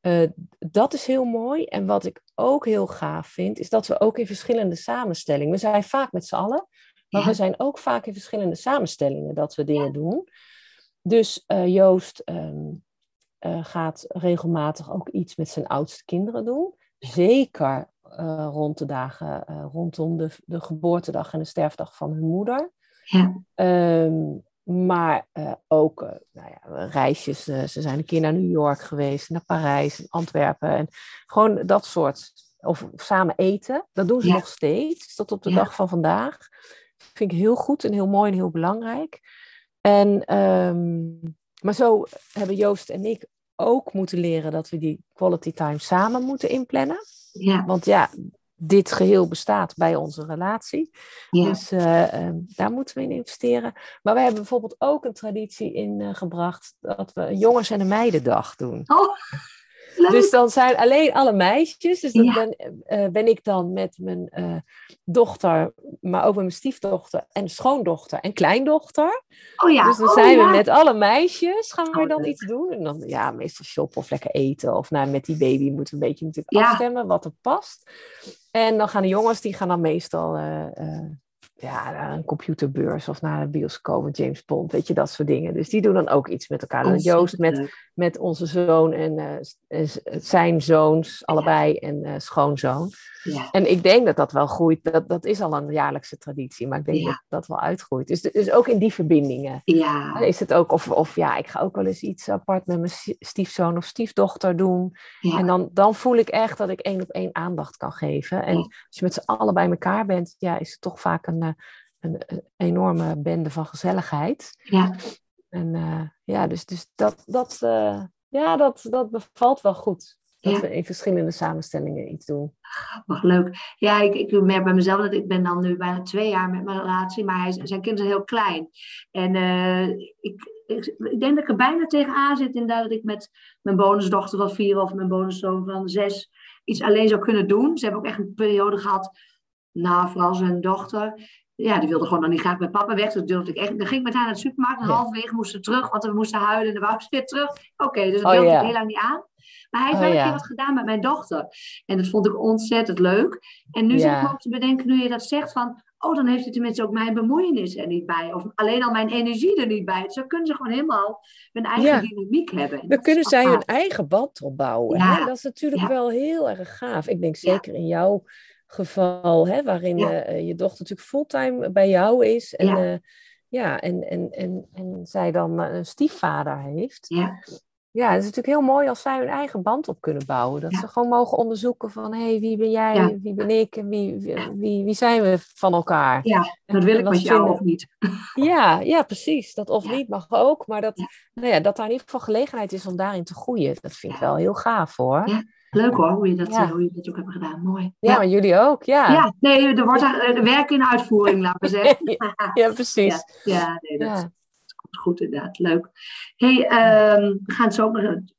Uh, dat is heel mooi. En wat ik ook heel gaaf vind, is dat we ook in verschillende samenstellingen. We zijn vaak met z'n allen, maar ja. we zijn ook vaak in verschillende samenstellingen dat we dingen doen. Dus Joost ehm, gaat regelmatig ook iets met zijn oudste kinderen doen. Zeker rond de dagen rondom de, de geboortedag en de sterfdag van hun moeder. Ja. Ehm, maar uh, ook uh, nou ja, reisjes. Uh, ze zijn een keer naar New York geweest, naar Parijs, Antwerpen. En gewoon dat soort. Of, samen eten. Dat doen ze nog steeds, tot op de dag van vandaag. Vind ik heel goed en heel mooi en heel belangrijk. En, um, maar zo hebben Joost en ik ook moeten leren dat we die quality time samen moeten inplannen. Ja. Want ja, dit geheel bestaat bij onze relatie. Dus uh, daar moeten we in investeren. Maar we hebben bijvoorbeeld ook een traditie ingebracht uh, dat we een jongens- en een meidendag doen. Oh. Dus dan zijn alleen alle meisjes. Dus dan ben, uh, ben, ik dan met mijn dochter, maar ook met mijn stiefdochter en schoondochter en kleindochter. Oh ja. Dus dan oh zijn we met alle meisjes, gaan we oh, dan iets doen. En dan ja, meestal shoppen of lekker eten. Of nou, met die baby moeten we een beetje natuurlijk afstemmen wat er past. En dan gaan de jongens, die gaan dan meestal uh, ja, naar een computerbeurs of naar een bioscoop met James Bond, weet je, dat soort dingen. Dus die doen dan ook iets met elkaar. Dan Joost met, met onze zoon en uh, zijn zoons, allebei, en schoonzoon. Ja. En ik denk dat dat wel groeit. Dat, dat is al een jaarlijkse traditie, maar ik denk dat dat wel uitgroeit. Dus, dus ook in die verbindingen ja. is het ook, of, of ja, ik ga ook wel eens iets apart met mijn stiefzoon of stiefdochter doen. En dan, dan voel ik echt dat ik één op één aandacht kan geven. En als je met z'n allen bij elkaar bent, ja, is het toch vaak een, eh, een, een enorme bende van gezelligheid. Ja. En uh, ja, dus, dus dat, dat, uh, ja, dat, dat bevalt wel goed. Dat we in verschillende samenstellingen iets doen. Mag leuk. Ja, ik, ik merk bij mezelf dat ik ben dan nu bijna twee jaar met mijn relatie, maar hij, zijn kinderen zijn heel klein. En uh, ik, ik, ik, denk dat ik er bijna tegenaan zit inderdaad dat ik met mijn bonusdochter van vier of mijn bonuszoon van zes iets alleen zou kunnen doen. Ze hebben ook echt een periode gehad, nou, vooral zijn dochter, ja, die wilde gewoon dan niet graag met papa weg. Dus durfde ik echt. Dan ging ik met haar naar de supermarkt en halverwege moesten terug, want we moesten huilen en dan wou ze weer terug. Oké, dus dat oh, ik heel lang niet aan. Maar hij heeft wel een keer wat gedaan met mijn dochter. En dat vond ik ontzettend leuk. En nu zit ik ook te bedenken, nu je dat zegt, van... Oh, dan heeft hij tenminste ook mijn bemoeienis er niet bij. Of alleen al mijn energie er niet bij. Dus dan kunnen ze gewoon helemaal hun eigen dynamiek hebben. dan kunnen zij hun eigen band opbouwen. Hè? Dat is natuurlijk wel heel erg gaaf. Ik denk zeker in jouw geval, hè, waarin uh, je dochter natuurlijk fulltime bij jou is. En, ja. Uh, ja, en, en, en, en zij dan een stiefvader heeft. Ja. Ja, het is natuurlijk heel mooi als zij hun eigen band op kunnen bouwen. Dat ze gewoon mogen onderzoeken van, hé, hey, wie ben jij, wie ben ik en wie, wie, wie, zijn we van elkaar. Ja, dat wil ik met jou of niet. Ja, ja, precies. Dat of niet mag ook, maar dat, Nou ja, dat daar in ieder geval gelegenheid is om daarin te groeien. Dat vind ik wel heel gaaf hoor. Leuk hoor, hoe je dat, ja. hoe je dat ook hebt gedaan. Mooi. Ja, maar jullie ook, ja. Ja, nee, er wordt er, werk in uitvoering, laten we zeggen. ja, precies. Ja, nee, dat, goed inderdaad. Leuk. hey, um, we gaan het zo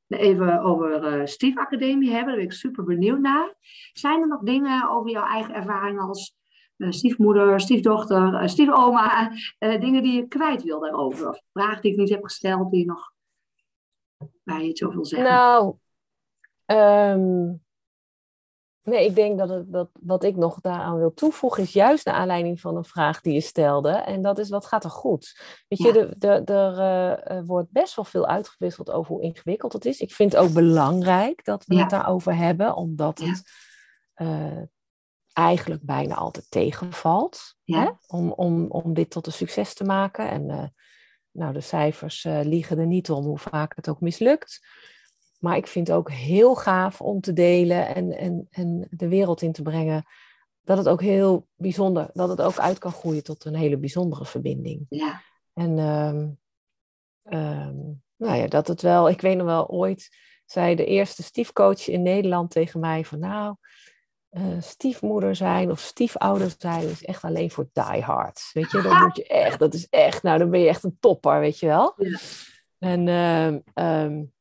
even over uh, Stief Academie hebben. Daar ben ik super benieuwd naar. Zijn er nog dingen over jouw eigen ervaring als uh, stiefmoeder, stiefdochter, uh, stiefoma, dingen die je kwijt wil daarover? Of vragen die ik niet heb gesteld, die je nog waar je iets over wil zeggen? Nou, um, Nee, ik denk dat, het, dat wat ik nog daaraan wil toevoegen is juist naar aanleiding van een vraag die je stelde. En dat is, wat gaat er goed? Weet je, er, uh, wordt best wel veel uitgewisseld over hoe ingewikkeld het is. Ik vind het ook belangrijk dat we het daarover hebben, omdat het uh, eigenlijk bijna altijd tegenvalt. Hè? Om, om, om dit tot een succes te maken. En uh, nou, de cijfers liegen er niet om hoe vaak het ook mislukt. Maar ik vind het ook heel gaaf om te delen en, en, en de wereld in te brengen. Dat het ook heel bijzonder, dat het ook uit kan groeien tot een hele bijzondere verbinding. Ja. En um, um, nou ja, dat het wel, ik weet nog wel, ooit zei de eerste stiefcoach in Nederland tegen mij van nou, uh, stiefmoeder zijn of stiefouder zijn is echt alleen voor diehards. Weet je, dan moet je echt, dat is echt, nou dan ben je echt een topper, weet je wel. Ja. En um,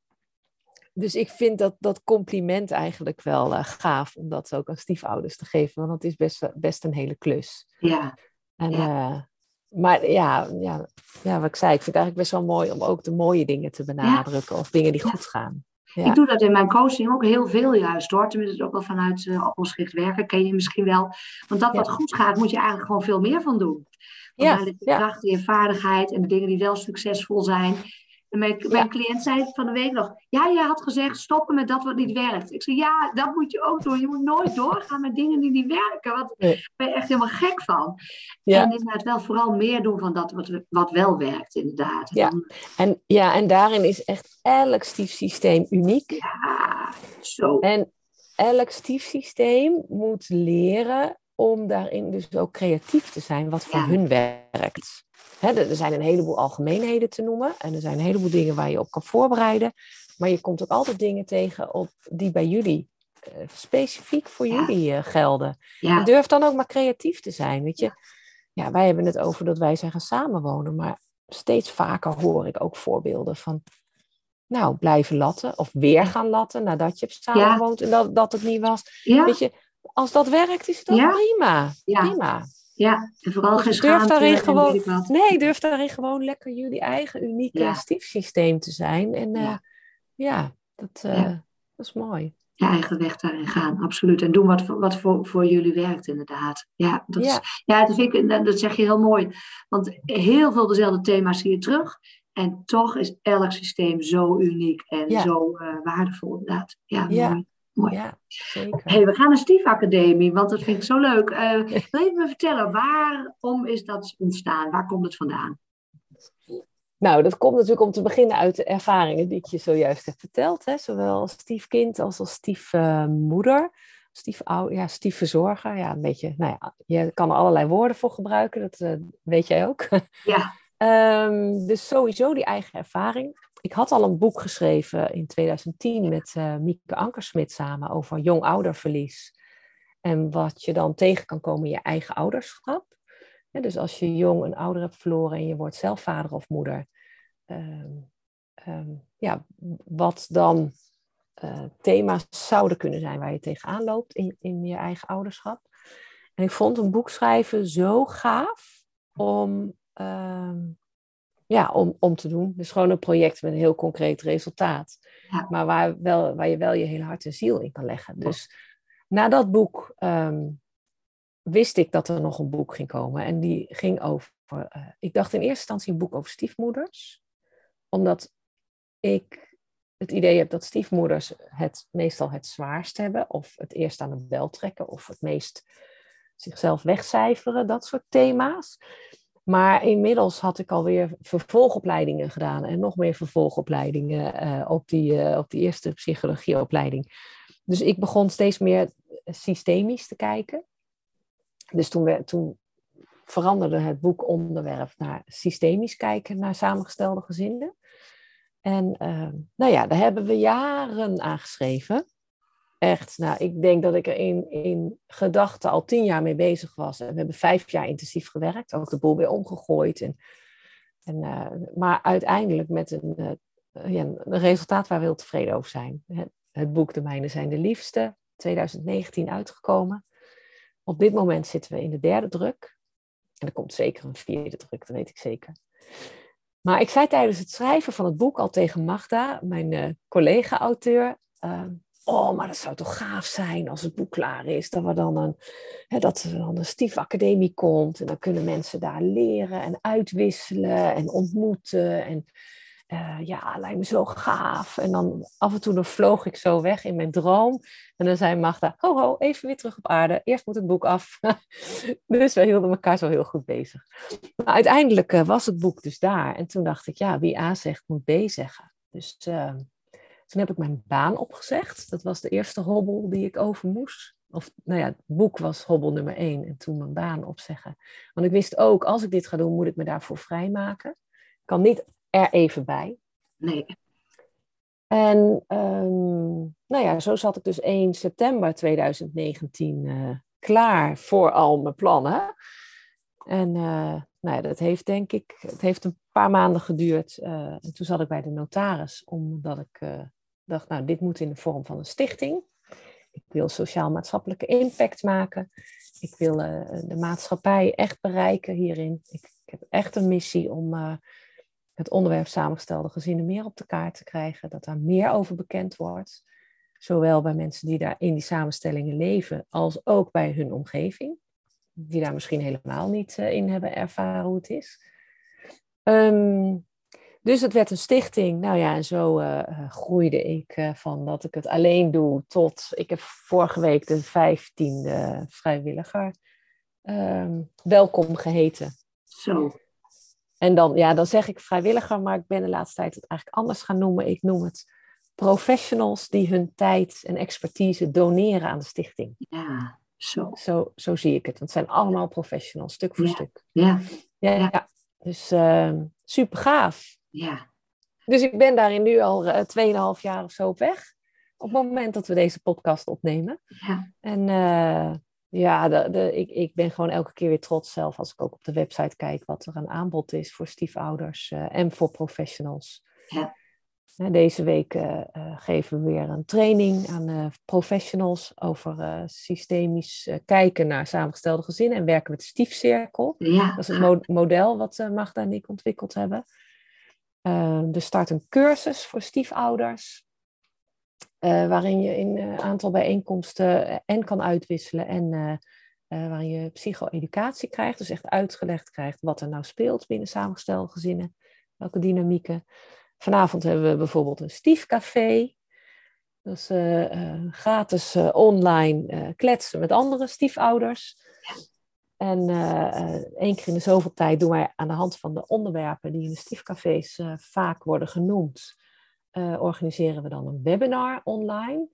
dus ik vind dat, dat compliment eigenlijk wel uh, gaaf om dat ook aan stiefouders te geven, want dat is best, best een hele klus. Ja. En, ja. Uh, maar ja, ja, ja, wat ik zei, ik vind het eigenlijk best wel mooi om ook de mooie dingen te benadrukken of dingen die goed gaan. Ja. Ik doe dat in mijn coaching ook heel veel juist hoor. Tenminste ook wel vanuit uh, werken, ken je misschien wel. Want dat wat goed gaat, moet je eigenlijk gewoon veel meer van doen. Want ja, de kracht en je vaardigheid en de dingen die wel succesvol zijn, En mijn, mijn cliënt zei van de week nog, ja, je had gezegd stoppen met dat wat niet werkt. Ik zei, ja, dat moet je ook doen. Je moet nooit doorgaan met dingen die niet werken. Wat nee. ben je echt helemaal gek van. Ja. En inderdaad wel vooral meer doen van dat wat, wat wel werkt, inderdaad. Ja. En, ja, en daarin is echt elk stiefsysteem uniek. Ja, zo. En elk stiefsysteem moet leren om daarin dus ook creatief te zijn wat voor hun werkt. er zijn een heleboel algemeenheden te noemen en er zijn een heleboel dingen waar je op kan voorbereiden. Maar je komt ook altijd dingen tegen op, die bij jullie uh, specifiek voor jullie uh, gelden. Ja. Durf dan ook maar creatief te zijn. Weet je, ja, wij hebben het over dat wij zijn gaan samenwonen, maar steeds vaker hoor ik ook voorbeelden van, nou, blijven latten of weer gaan latten nadat je hebt samengewoond en dat, dat het niet was. Weet je, als dat werkt, is het dan prima. prima. Ja, en vooral geen durf daarin gewoon, Nee, durf daarin gewoon lekker jullie eigen unieke stiefsysteem te zijn. En ja, uh, ja dat, uh, dat is mooi. Je eigen weg daarin gaan, absoluut. En doen wat, wat voor, voor jullie werkt, inderdaad. Ja, dat, Is, ja, dat, vind ik, dat zeg je heel mooi. Want heel veel dezelfde thema's zie je terug. En toch is elk systeem zo uniek en zo uh, waardevol, inderdaad. Ja, mooi. Mooi. Ja, zeker. Hey, we gaan naar Stiefacademie, want dat vind ik zo leuk. Uh, wil je me vertellen, waarom is dat ontstaan? Waar komt het vandaan? Nou, dat komt natuurlijk om te beginnen uit de ervaringen die ik je zojuist heb verteld. Hè? Zowel als stiefkind als als stiefmoeder. Stiefouder, ja, stiefverzorger. Ja, een beetje, nou ja, je kan er allerlei woorden voor gebruiken, dat uh, weet jij ook. Ja. um, dus sowieso die eigen ervaring ik had al een boek geschreven in 2010 met uh, Mieke Ankersmit samen over jong ouderverlies. En wat je dan tegen kan komen in je eigen ouderschap. dus als je jong een ouder hebt verloren en je wordt zelf vader of moeder. Ehm, ehm, ja, wat dan uh, thema's zouden kunnen zijn waar je tegenaan loopt in, in je eigen ouderschap. En ik vond een boek schrijven zo gaaf om ehm, ja, om, om te doen. Dus gewoon een project met een heel concreet resultaat. Maar waar, wel, waar je wel je hele hart en ziel in kan leggen. Dus na dat boek ehm, wist ik dat er nog een boek ging komen. En die ging over. Uh, ik dacht in eerste instantie een boek over stiefmoeders. Omdat ik het idee heb dat stiefmoeders het meestal het zwaarst hebben. Of het eerst aan de bel trekken. Of het meest zichzelf wegcijferen. Dat soort thema's. Maar inmiddels had ik alweer vervolgopleidingen gedaan en nog meer vervolgopleidingen uh, op, die, uh, op die eerste psychologieopleiding. Dus ik begon steeds meer systemisch te kijken. Dus toen, we, toen veranderde het boek onderwerp naar systemisch kijken naar samengestelde gezinnen. En uh, nou ja, daar hebben we jaren aan geschreven echt, nou, ik denk dat ik er in, in gedachten al tien jaar mee bezig was. En we hebben vijf jaar intensief gewerkt, ook de boel weer omgegooid. En, en, uh, maar uiteindelijk met een, uh, ja, een resultaat waar we heel tevreden over zijn. Het, boek De Mijnen zijn de liefste, 2019 uitgekomen. Op dit moment zitten we in de derde druk. En er komt zeker een vierde druk, dat weet ik zeker. Maar ik zei tijdens het schrijven van het boek al tegen Magda, mijn collega-auteur, oh, maar dat zou toch gaaf zijn als het boek klaar is. Dat, we dan een, hè, dat er dan een stiefacademie komt. En dan kunnen mensen daar leren en uitwisselen en ontmoeten. En uh, ja, lijkt me zo gaaf. En dan af en toe dan vloog ik zo weg in mijn droom. En dan zei Magda, ho ho, even weer terug op aarde. Eerst moet het boek af. dus we hielden elkaar zo heel goed bezig. Maar uiteindelijk uh, was het boek dus daar. En toen dacht ik, ja, wie A zegt, moet B zeggen. Dus... Uh, toen heb ik mijn baan opgezegd. Dat was de eerste hobbel die ik over moest. Of nou ja, het boek was hobbel nummer één. En toen mijn baan opzeggen. Want ik wist ook, als ik dit ga doen, moet ik me daarvoor vrijmaken. Ik kan niet er even bij. Nee. En um, nou ja, zo zat ik dus 1 september 2019 uh, eh, klaar voor al mijn plannen. En uh, nou ja, dat heeft denk ik, het heeft een paar maanden geduurd. Uh, en toen zat ik bij de notaris, omdat ik dacht, nou, dit moet in de vorm van een stichting. Ik wil sociaal-maatschappelijke impact maken. Ik wil uh, de maatschappij echt bereiken hierin. Ik, heb echt een missie om uh, het onderwerp samengestelde gezinnen meer op de kaart te krijgen. Dat daar meer over bekend wordt. Zowel bij mensen die daar in die samenstellingen leven, als ook bij hun omgeving. Die daar misschien helemaal niet uh, in hebben ervaren hoe het is. Um, Dus het werd een stichting. Nou ja, en zo uh, groeide ik uh, van dat ik het alleen doe tot. Ik heb vorige week de vijftiende vrijwilliger um, welkom geheten. Zo. En dan, ja, dan zeg ik vrijwilliger, maar ik ben de laatste tijd het eigenlijk anders gaan noemen. Ik noem het professionals die hun tijd en expertise doneren aan de stichting. Ja, zo. Zo, zo zie ik het. Want het zijn allemaal professionals, stuk voor ja. stuk. Ja. Ja, ja. ja. dus uh, super gaaf. Ja. Dus ik ben daarin nu al uh, 2,5 jaar of zo op weg. Op het moment dat we deze podcast opnemen. Ja. En uh, ja, de, de, ik, ik ben gewoon elke keer weer trots zelf als ik ook op de website kijk wat er een aanbod is voor stiefouders uh, en voor professionals. Ja. Deze week uh, geven we weer een training aan professionals over systemisch kijken naar samengestelde gezinnen en werken met stiefcirkel. Ja. Dat is het mo model wat Magda en ik ontwikkeld hebben. Er start een cursus voor stiefouders. Uh, waarin je in een uh, aantal bijeenkomsten en kan uitwisselen en uh, waarin je psycho-educatie krijgt, dus echt uitgelegd krijgt wat er nou speelt binnen samengestelde gezinnen, welke dynamieken. Vanavond hebben we bijvoorbeeld een stiefcafé, dat is gratis online kletsen met andere stiefouders. En één keer in de zoveel tijd doen wij aan de hand van de onderwerpen die in de stiefcafés vaak worden genoemd, organiseren we dan een webinar online.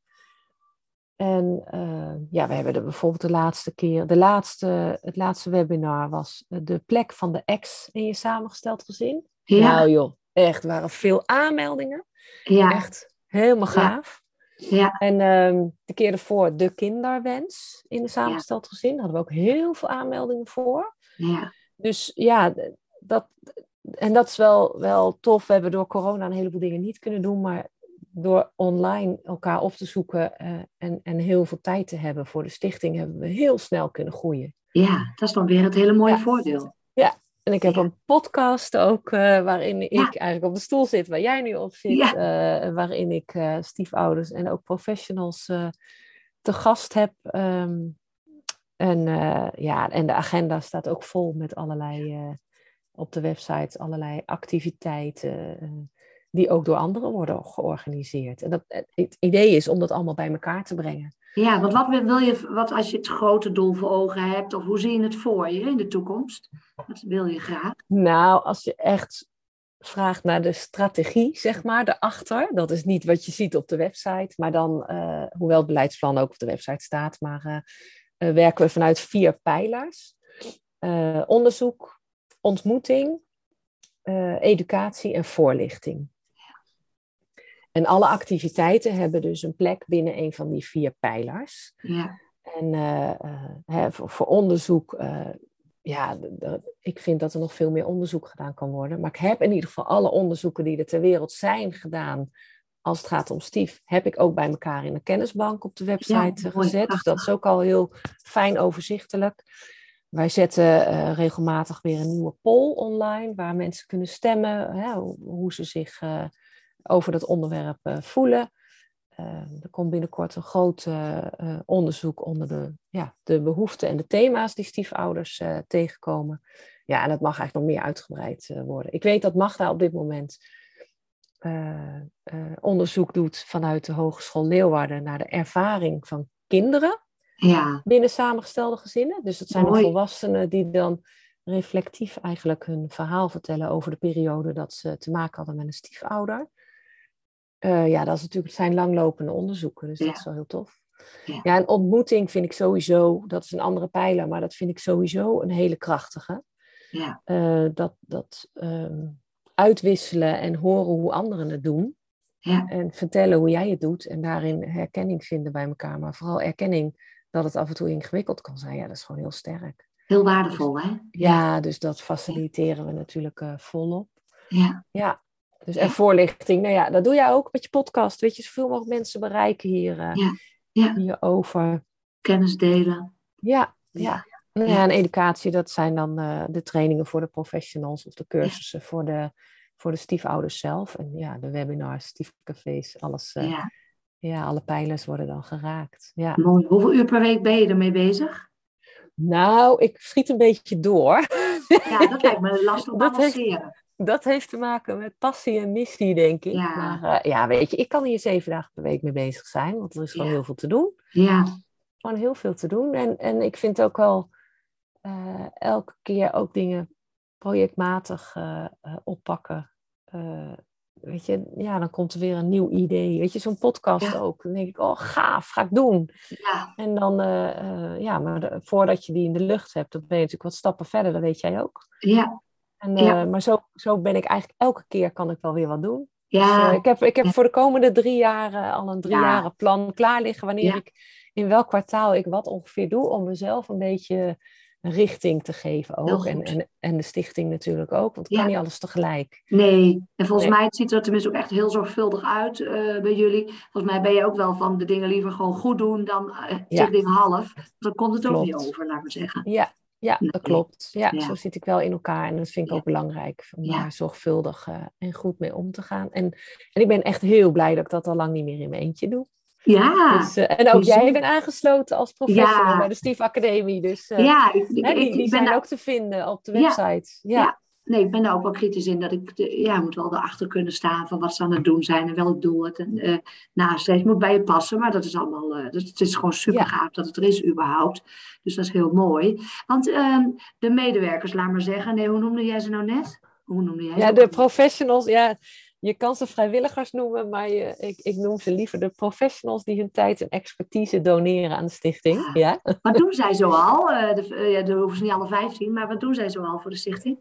En uh, ja, we hebben er bijvoorbeeld de laatste keer, de laatste, het laatste webinar was de plek van de ex in je samengesteld gezin. Ja. Nou joh, echt, waren veel aanmeldingen. Ja. Echt helemaal gaaf. Ja. En um, de keer ervoor de kinderwens in een samengesteld gezin. Daar hadden we ook heel veel aanmeldingen voor. Ja. Dus ja, dat, en dat is wel, wel tof. We hebben door corona een heleboel dingen niet kunnen doen, maar door online elkaar op te zoeken uh, en, en heel veel tijd te hebben voor de stichting, hebben we heel snel kunnen groeien. Ja, dat is dan weer het hele mooie Ja. voordeel. Ja, en ik heb Ja. een podcast ook, eh, waarin ik Ja. eigenlijk op de stoel zit waar jij nu op zit, Ja. eh, waarin ik eh, stiefouders en ook professionals te gast heb. Ehm, en, ja, en de agenda staat ook vol met allerlei, op de website, allerlei activiteiten die ook door anderen worden georganiseerd. En dat, het idee is om dat allemaal bij elkaar te brengen. Ja, want wat wil je, wat als je het grote doel voor ogen hebt, of hoe zie je het voor je in de toekomst? Wat wil je graag? Nou, als je echt vraagt naar de strategie, zeg maar, daarachter. Dat is niet wat je ziet op de website, maar dan, eh, hoewel het beleidsplan ook op de website staat, maar eh, eh, werken we vanuit vier pijlers. Onderzoek, ontmoeting, educatie en voorlichting. En alle activiteiten hebben dus een plek binnen een van die vier pijlers. Ja, En eh, eh, hè, voor, voor onderzoek, eh, ja, ik vind dat er nog veel meer onderzoek gedaan kan worden. Maar ik heb in ieder geval alle onderzoeken die er ter wereld zijn gedaan, als het gaat om stief, heb ik ook bij elkaar in een kennisbank op de website Ja, gezet. Dus dat is ook al heel fijn overzichtelijk. Wij zetten regelmatig weer een nieuwe poll online, waar mensen kunnen stemmen hè, hoe, ze zich over dat onderwerp eh, voelen. Eh, er komt binnenkort een groot eh, onderzoek onder de, ja, de behoeften en de thema's die stiefouders tegenkomen. Ja, en dat mag eigenlijk nog meer uitgebreid worden. Ik weet dat Magda op dit moment onderzoek doet vanuit de Hogeschool Leeuwarden naar de ervaring van kinderen ja, binnen samengestelde gezinnen. Dus dat zijn de volwassenen die dan reflectief eigenlijk hun verhaal vertellen over de periode dat ze te maken hadden met een stiefouder. Eh, ja, dat is natuurlijk, het zijn langlopende onderzoeken, dus Ja. dat is wel heel tof. Ja. Ja. en ontmoeting vind ik sowieso, dat is een andere pijler, maar dat vind ik sowieso een hele krachtige. ja, Eh, dat dat ehm, uitwisselen en horen hoe anderen het doen. ja, En vertellen hoe jij het doet en daarin herkenning vinden bij elkaar. Maar vooral erkenning dat het af en toe ingewikkeld kan zijn. Ja, dat is gewoon heel sterk. heel waardevol hè? Ja, dus dat faciliteren we natuurlijk eh, volop. Ja, Ja, dus en voorlichting. Nou ja, dat doe jij ook met je podcast. Weet je, zoveel mogelijk mensen bereiken hier, eh, Ja, ja. hierover. kennis delen. Ja, Ja. ja. Nou ja, en educatie, dat zijn dan eh, de trainingen voor de professionals of de cursussen voor, de, voor de stiefouders zelf. En ja, de webinars, stiefcafés, alles. eh, Ja, ja, alle pijlers worden dan geraakt. Ja. mooi. Hoeveel uur per week ben je ermee bezig? Nou, ik schiet een beetje door. Ja, dat lijkt me lastig balanceren. Dat heeft te maken met passie en missie, denk ik. Ja. Maar eh, ja, weet je, ik kan hier zeven dagen per week mee bezig zijn, want er is gewoon Ja. heel veel te doen. Ja, Gewoon heel veel te doen. En, en ik vind ook wel eh, elke keer ook dingen projectmatig eh, oppakken. Weet je, ja, dan komt er weer een nieuw idee. Weet je, zo'n podcast Ja. ook. Dan denk ik, oh gaaf, ga ik doen. ja, En dan, ja, maar de- voordat je die in de lucht hebt, dan ben je natuurlijk wat stappen verder, dat weet jij ook. ja, En, Ja. eh, maar zo, zo ben ik eigenlijk elke keer kan ik wel weer wat doen. Dus, ja, eh, ik heb, ik heb voor de komende drie jaar eh, al een drie Ja. jaren plan klaar liggen wanneer ik in welk kwartaal ik wat ongeveer doe om mezelf een beetje richting te geven ook. En, en, en de stichting natuurlijk ook, want ik Ja. kan niet alles tegelijk. Nee, en volgens Nee. mij het ziet er tenminste ook echt heel zorgvuldig uit bij jullie. Volgens mij ben je ook wel van de dingen liever gewoon goed doen dan Ja. zeg dingen half. Dan komt het ook niet over, laat ik maar zeggen. Ja, ja dat klopt. Ja, Ja. zo zit ik wel in elkaar en dat vind ik Ja. ook belangrijk om daar zorgvuldig eh, en goed mee om te gaan. En, en ik ben echt heel blij dat ik dat al lang niet meer in mijn eentje doe. Ja, Dus, eh, en ook dus- jij bent aangesloten als professional Ja. bij de Stief Academie. Dus eh, ja, ik, ik, hè, die, ik, die ik ben zijn daar, ook te vinden op de website. Ja. Nee, ik ben daar ook wel kritisch in dat ik, de, ja, moet wel erachter kunnen staan van wat ze aan het doen zijn en welk doel het en, eh nastreeft. moet bij je passen, maar dat is allemaal, eh, dat, het is gewoon super Ja. gaaf dat het er is überhaupt. Dus dat is heel mooi. Want ehm, de medewerkers, laat maar zeggen, nee, hoe noemde jij ze nou net? Hoe noemde jij ze? ja de professionals, ja, je kan ze vrijwilligers noemen, maar je, ik, ik noem ze liever de professionals die hun tijd en expertise doneren aan de stichting. Ja. Wat doen zij zoal? Eh de, ja, hoeven ze niet alle 15, maar wat doen zij zoal voor de stichting?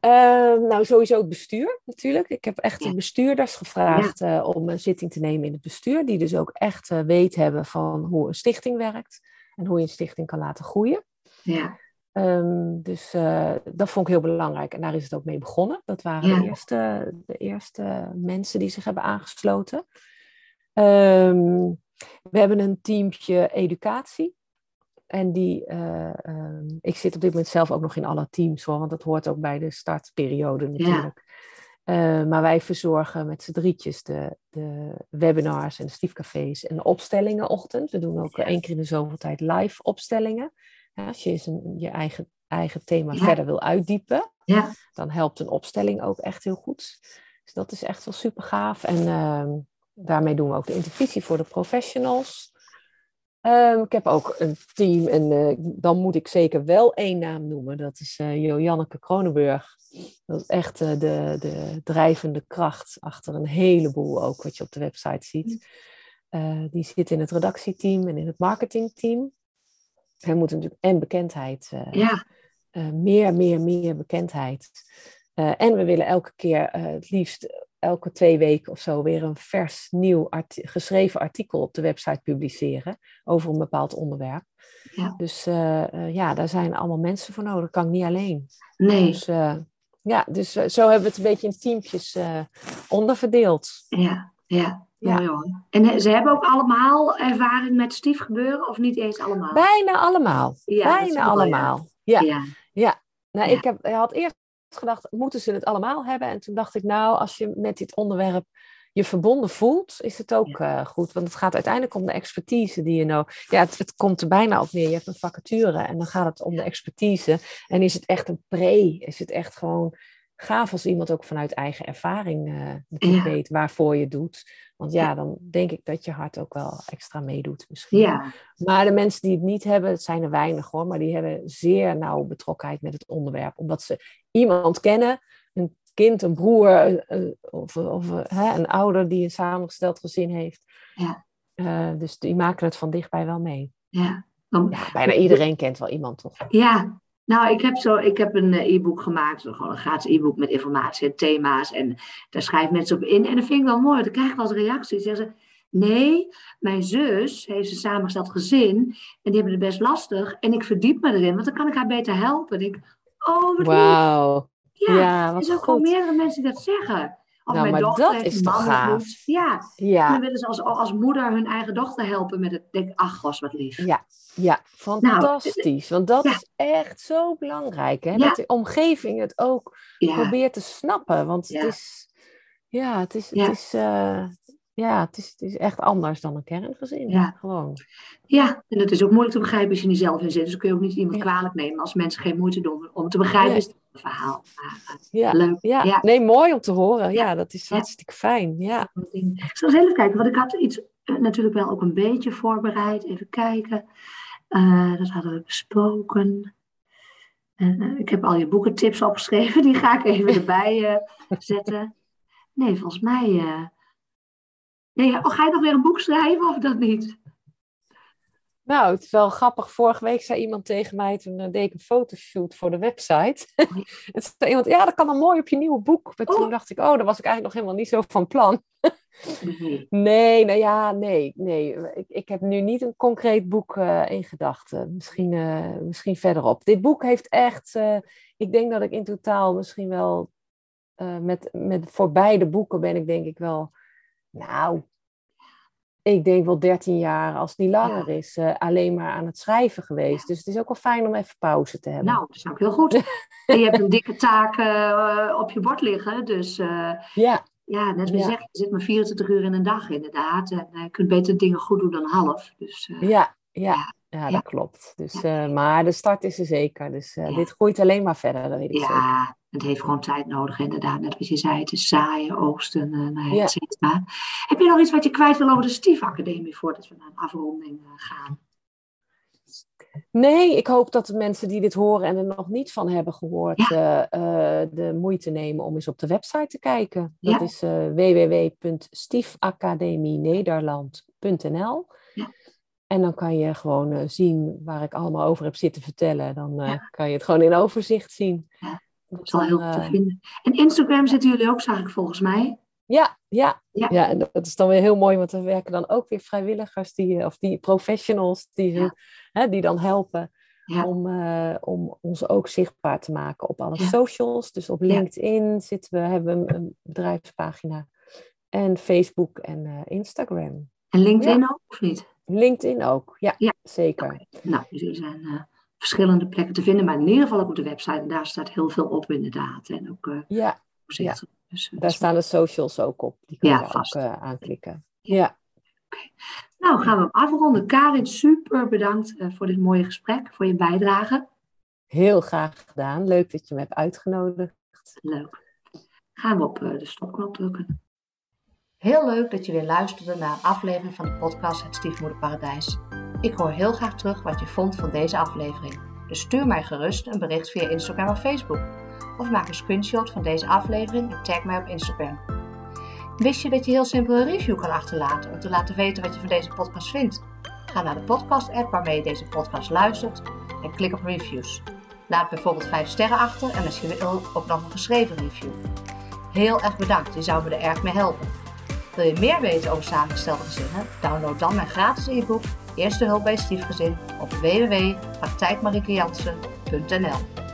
Ehm, nou, sowieso het bestuur natuurlijk. Ik heb echt de bestuurders gevraagd eh, om een zitting te nemen in het bestuur, die dus ook echt eh, weet hebben van hoe een stichting werkt en hoe je een stichting kan laten groeien. Ja, Ehm, dus eh, dat vond ik heel belangrijk en daar is het ook mee begonnen. Dat waren Ja. de, eerste, de eerste mensen die zich hebben aangesloten. Ehm, we hebben een teampje educatie. En die, eh, ehm, ik zit op dit moment zelf ook nog in alle teams hoor, want dat hoort ook bij de startperiode natuurlijk. Eh, maar wij verzorgen met z'n drietjes de, de webinars en de stiefcafés en de opstellingenochtend. We doen ook Ja. één keer in de zoveel tijd live opstellingen. Ja, als je eens een, je eigen, eigen thema verder wil uitdiepen, ja, dan helpt een opstelling ook echt heel goed. Dus dat is echt wel super gaaf. En ehm, daarmee doen we ook de intervisie voor de professionals. Ehm, ik heb ook een team en eh, dan moet ik zeker wel één naam noemen. Dat is eh Joanneke Kronenburg. Dat is echt eh, de, de drijvende kracht achter een heleboel ook wat je op de website ziet. Eh, die zit in het redactieteam en in het marketingteam. Hij moet natuurlijk en bekendheid ja, meer, meer, meer bekendheid. En we willen elke keer, het liefst elke twee weken of zo, weer een vers nieuw geschreven artikel op de website publiceren over een bepaald onderwerp. Ja. Dus eh, eh, ja, daar zijn allemaal mensen voor nodig. Dat kan ik niet alleen. nee, Dus eh, ja, dus zo hebben we het een beetje in teampjes onderverdeeld. ja, ja. Ja. Mooi hoor. En ze hebben ook allemaal ervaring met stiefgebeuren of niet eens allemaal? Bijna allemaal. Ja, Bijna mooi, ja. allemaal. Ja. Ja, Nou, ik, heb, had eerst gedacht, moeten ze het allemaal hebben? En toen dacht ik, nou, als je met dit onderwerp je verbonden voelt, is het ook eh, goed. Want het gaat uiteindelijk om de expertise die je nou... Ja, het, het komt er bijna op neer. Je hebt een vacature en dan gaat het om de expertise. En is het echt een pre? Is het echt gewoon gaaf als iemand ook vanuit eigen ervaring eh, Ja. weet waarvoor je doet. Want ja, dan denk ik dat je hart ook wel extra meedoet misschien. ja, Maar de mensen die het niet hebben, het zijn er weinig hoor, maar die hebben zeer nauw betrokkenheid met het onderwerp. Omdat ze iemand kennen, een kind, een broer eh, eh, of, of hè, een ouder die een samengesteld gezin heeft. Ja. Dus die maken het van dichtbij wel mee. ja. Dan- Ja, bijna iedereen kent wel iemand toch? Ja, nou, ik heb, zo, ik heb een eh, e-book gemaakt, gewoon een gratis e-book met informatie en thema's. En daar schrijven mensen op in. En dat vind ik wel mooi, want dan krijg ik wel eens reacties. Zeggen ze, nee, mijn zus heeft een samengesteld gezin en die hebben het best lastig. En ik verdiep me erin, want dan kan ik haar beter helpen. En ik, oh, wat. Wauw. Ja, Ja, er zijn gewoon goed. meerdere mensen die dat zeggen. Of Nou, mijn maar dochter dat heeft is toch gaaf? Ja, en Ja, dan willen ze als, als moeder hun eigen dochter helpen met het. Denk, ach, was wat lief. Ja, ja, fantastisch. Want dat Nou, ja. is echt zo belangrijk. Hè? Dat de omgeving het ook probeert te snappen. Want het is, ja, het is, het is, eh, ja, het is, het is echt anders dan een kerngezin. Ja. Gewoon. Ja, en dat is ook moeilijk te begrijpen als je niet zelf in zit. Dus kun je ook niet iemand Ja. kwalijk nemen als mensen geen moeite doen om te begrijpen. Nee. Is, verhaal. ja, leuk. Ja. nee, mooi om te horen. Ja, dat is hartstikke fijn. Ja. Ik zal eens even kijken, want ik had iets natuurlijk wel ook een beetje voorbereid. Even kijken. dat hadden we besproken. En, ik heb al je boekentips opgeschreven, die ga ik even erbij zetten. Nee, volgens mij. Nee, oh, ga je nog weer een boek schrijven of dat niet? Nou, het is wel grappig. Vorige week zei iemand tegen mij, toen uh, deed ik een fotoshoot voor de website. En zei iemand, ja, dat kan dan mooi op je nieuwe boek. Maar toen oh. dacht ik, oh, daar was ik eigenlijk nog helemaal niet zo van plan. nee, nou ja, nee, nee. Ik, ik heb nu niet een concreet boek uh, in gedachten. Misschien, uh, misschien verderop. Dit boek heeft echt, ik denk dat ik in totaal misschien wel, met, met, voor beide boeken ben ik denk ik wel, nou, ik denk wel 13 jaar, als het niet langer is, uh, alleen maar aan het schrijven geweest. Dus het is ook wel fijn om even pauze te hebben. Nou, dat is ook heel goed. en je hebt een dikke taak uh, op je bord liggen. Dus uh, ja. ja, net zoals je zegt, je zit maar 24 uur in een dag inderdaad. En je kunt beter dingen goed doen dan half. Dus, ja, ja, ja, dat klopt. Dus, maar de start is er zeker. Dus dit groeit alleen maar verder, dat weet ik ja. Het heeft gewoon tijd nodig, inderdaad. Net wat je zei, het is zaaien, oogsten, uh, nou, et cetera. Heb je nog iets wat je kwijt wil over de Stiefacademie voordat we naar een afronding uh, gaan? Nee, ik hoop dat de mensen die dit horen en er nog niet van hebben gehoord, ja. uh, de moeite nemen om eens op de website te kijken. Dat is uh, www.stiefacademienederland.nl. En dan kan je gewoon zien waar ik allemaal over heb zitten vertellen. Dan kan je het gewoon in overzicht zien. Ja. Dat is wel heel goed te eh, vinden. En Instagram zitten jullie ook, zag ik volgens mij. Ja, ja, ja. ja, en dat is dan weer heel mooi, want er werken dan ook weer vrijwilligers, die, of die professionals, die, hè, die dan helpen om, uh, om ons ook zichtbaar te maken op alle socials. Dus op LinkedIn zitten we, hebben we een bedrijfspagina. En Facebook en uh, Instagram. En LinkedIn ook, of niet? LinkedIn ook, ja, zeker. Nou, dus jullie zijn uh, verschillende plekken te vinden, maar in ieder geval ook op de website. En daar staat heel veel op inderdaad. En ook, uh, ja, ja. Dus, uh, daar staan de socials ook op. Die kan ja, je vast. ook uh, aanklikken. Ja. Okay. Nou, gaan we afronden. Karin, super bedankt voor dit mooie gesprek, voor je bijdrage. Heel graag gedaan. Leuk dat je me hebt uitgenodigd. Leuk. Gaan we op de stopknop drukken. Heel leuk dat je weer luisterde naar een aflevering van de podcast Het Stiefmoederparadijs. Ik hoor heel graag terug wat je vond van deze aflevering. Dus stuur mij gerust een bericht via Instagram of Facebook. Of maak een screenshot van deze aflevering en tag mij op Instagram. Wist je dat je heel simpel een review kan achterlaten om te laten weten wat je van deze podcast vindt? Ga naar de podcast-app waarmee je deze podcast luistert en klik op reviews. Laat bijvoorbeeld 5 sterren achter en wil ook nog een geschreven review. Heel erg bedankt, je zou me er erg mee helpen. Wil je meer weten over samengestelde gezinnen? Download dan mijn gratis e-book Eerste hulp bij stiefgezin op www.praktijkmariekejansen.nl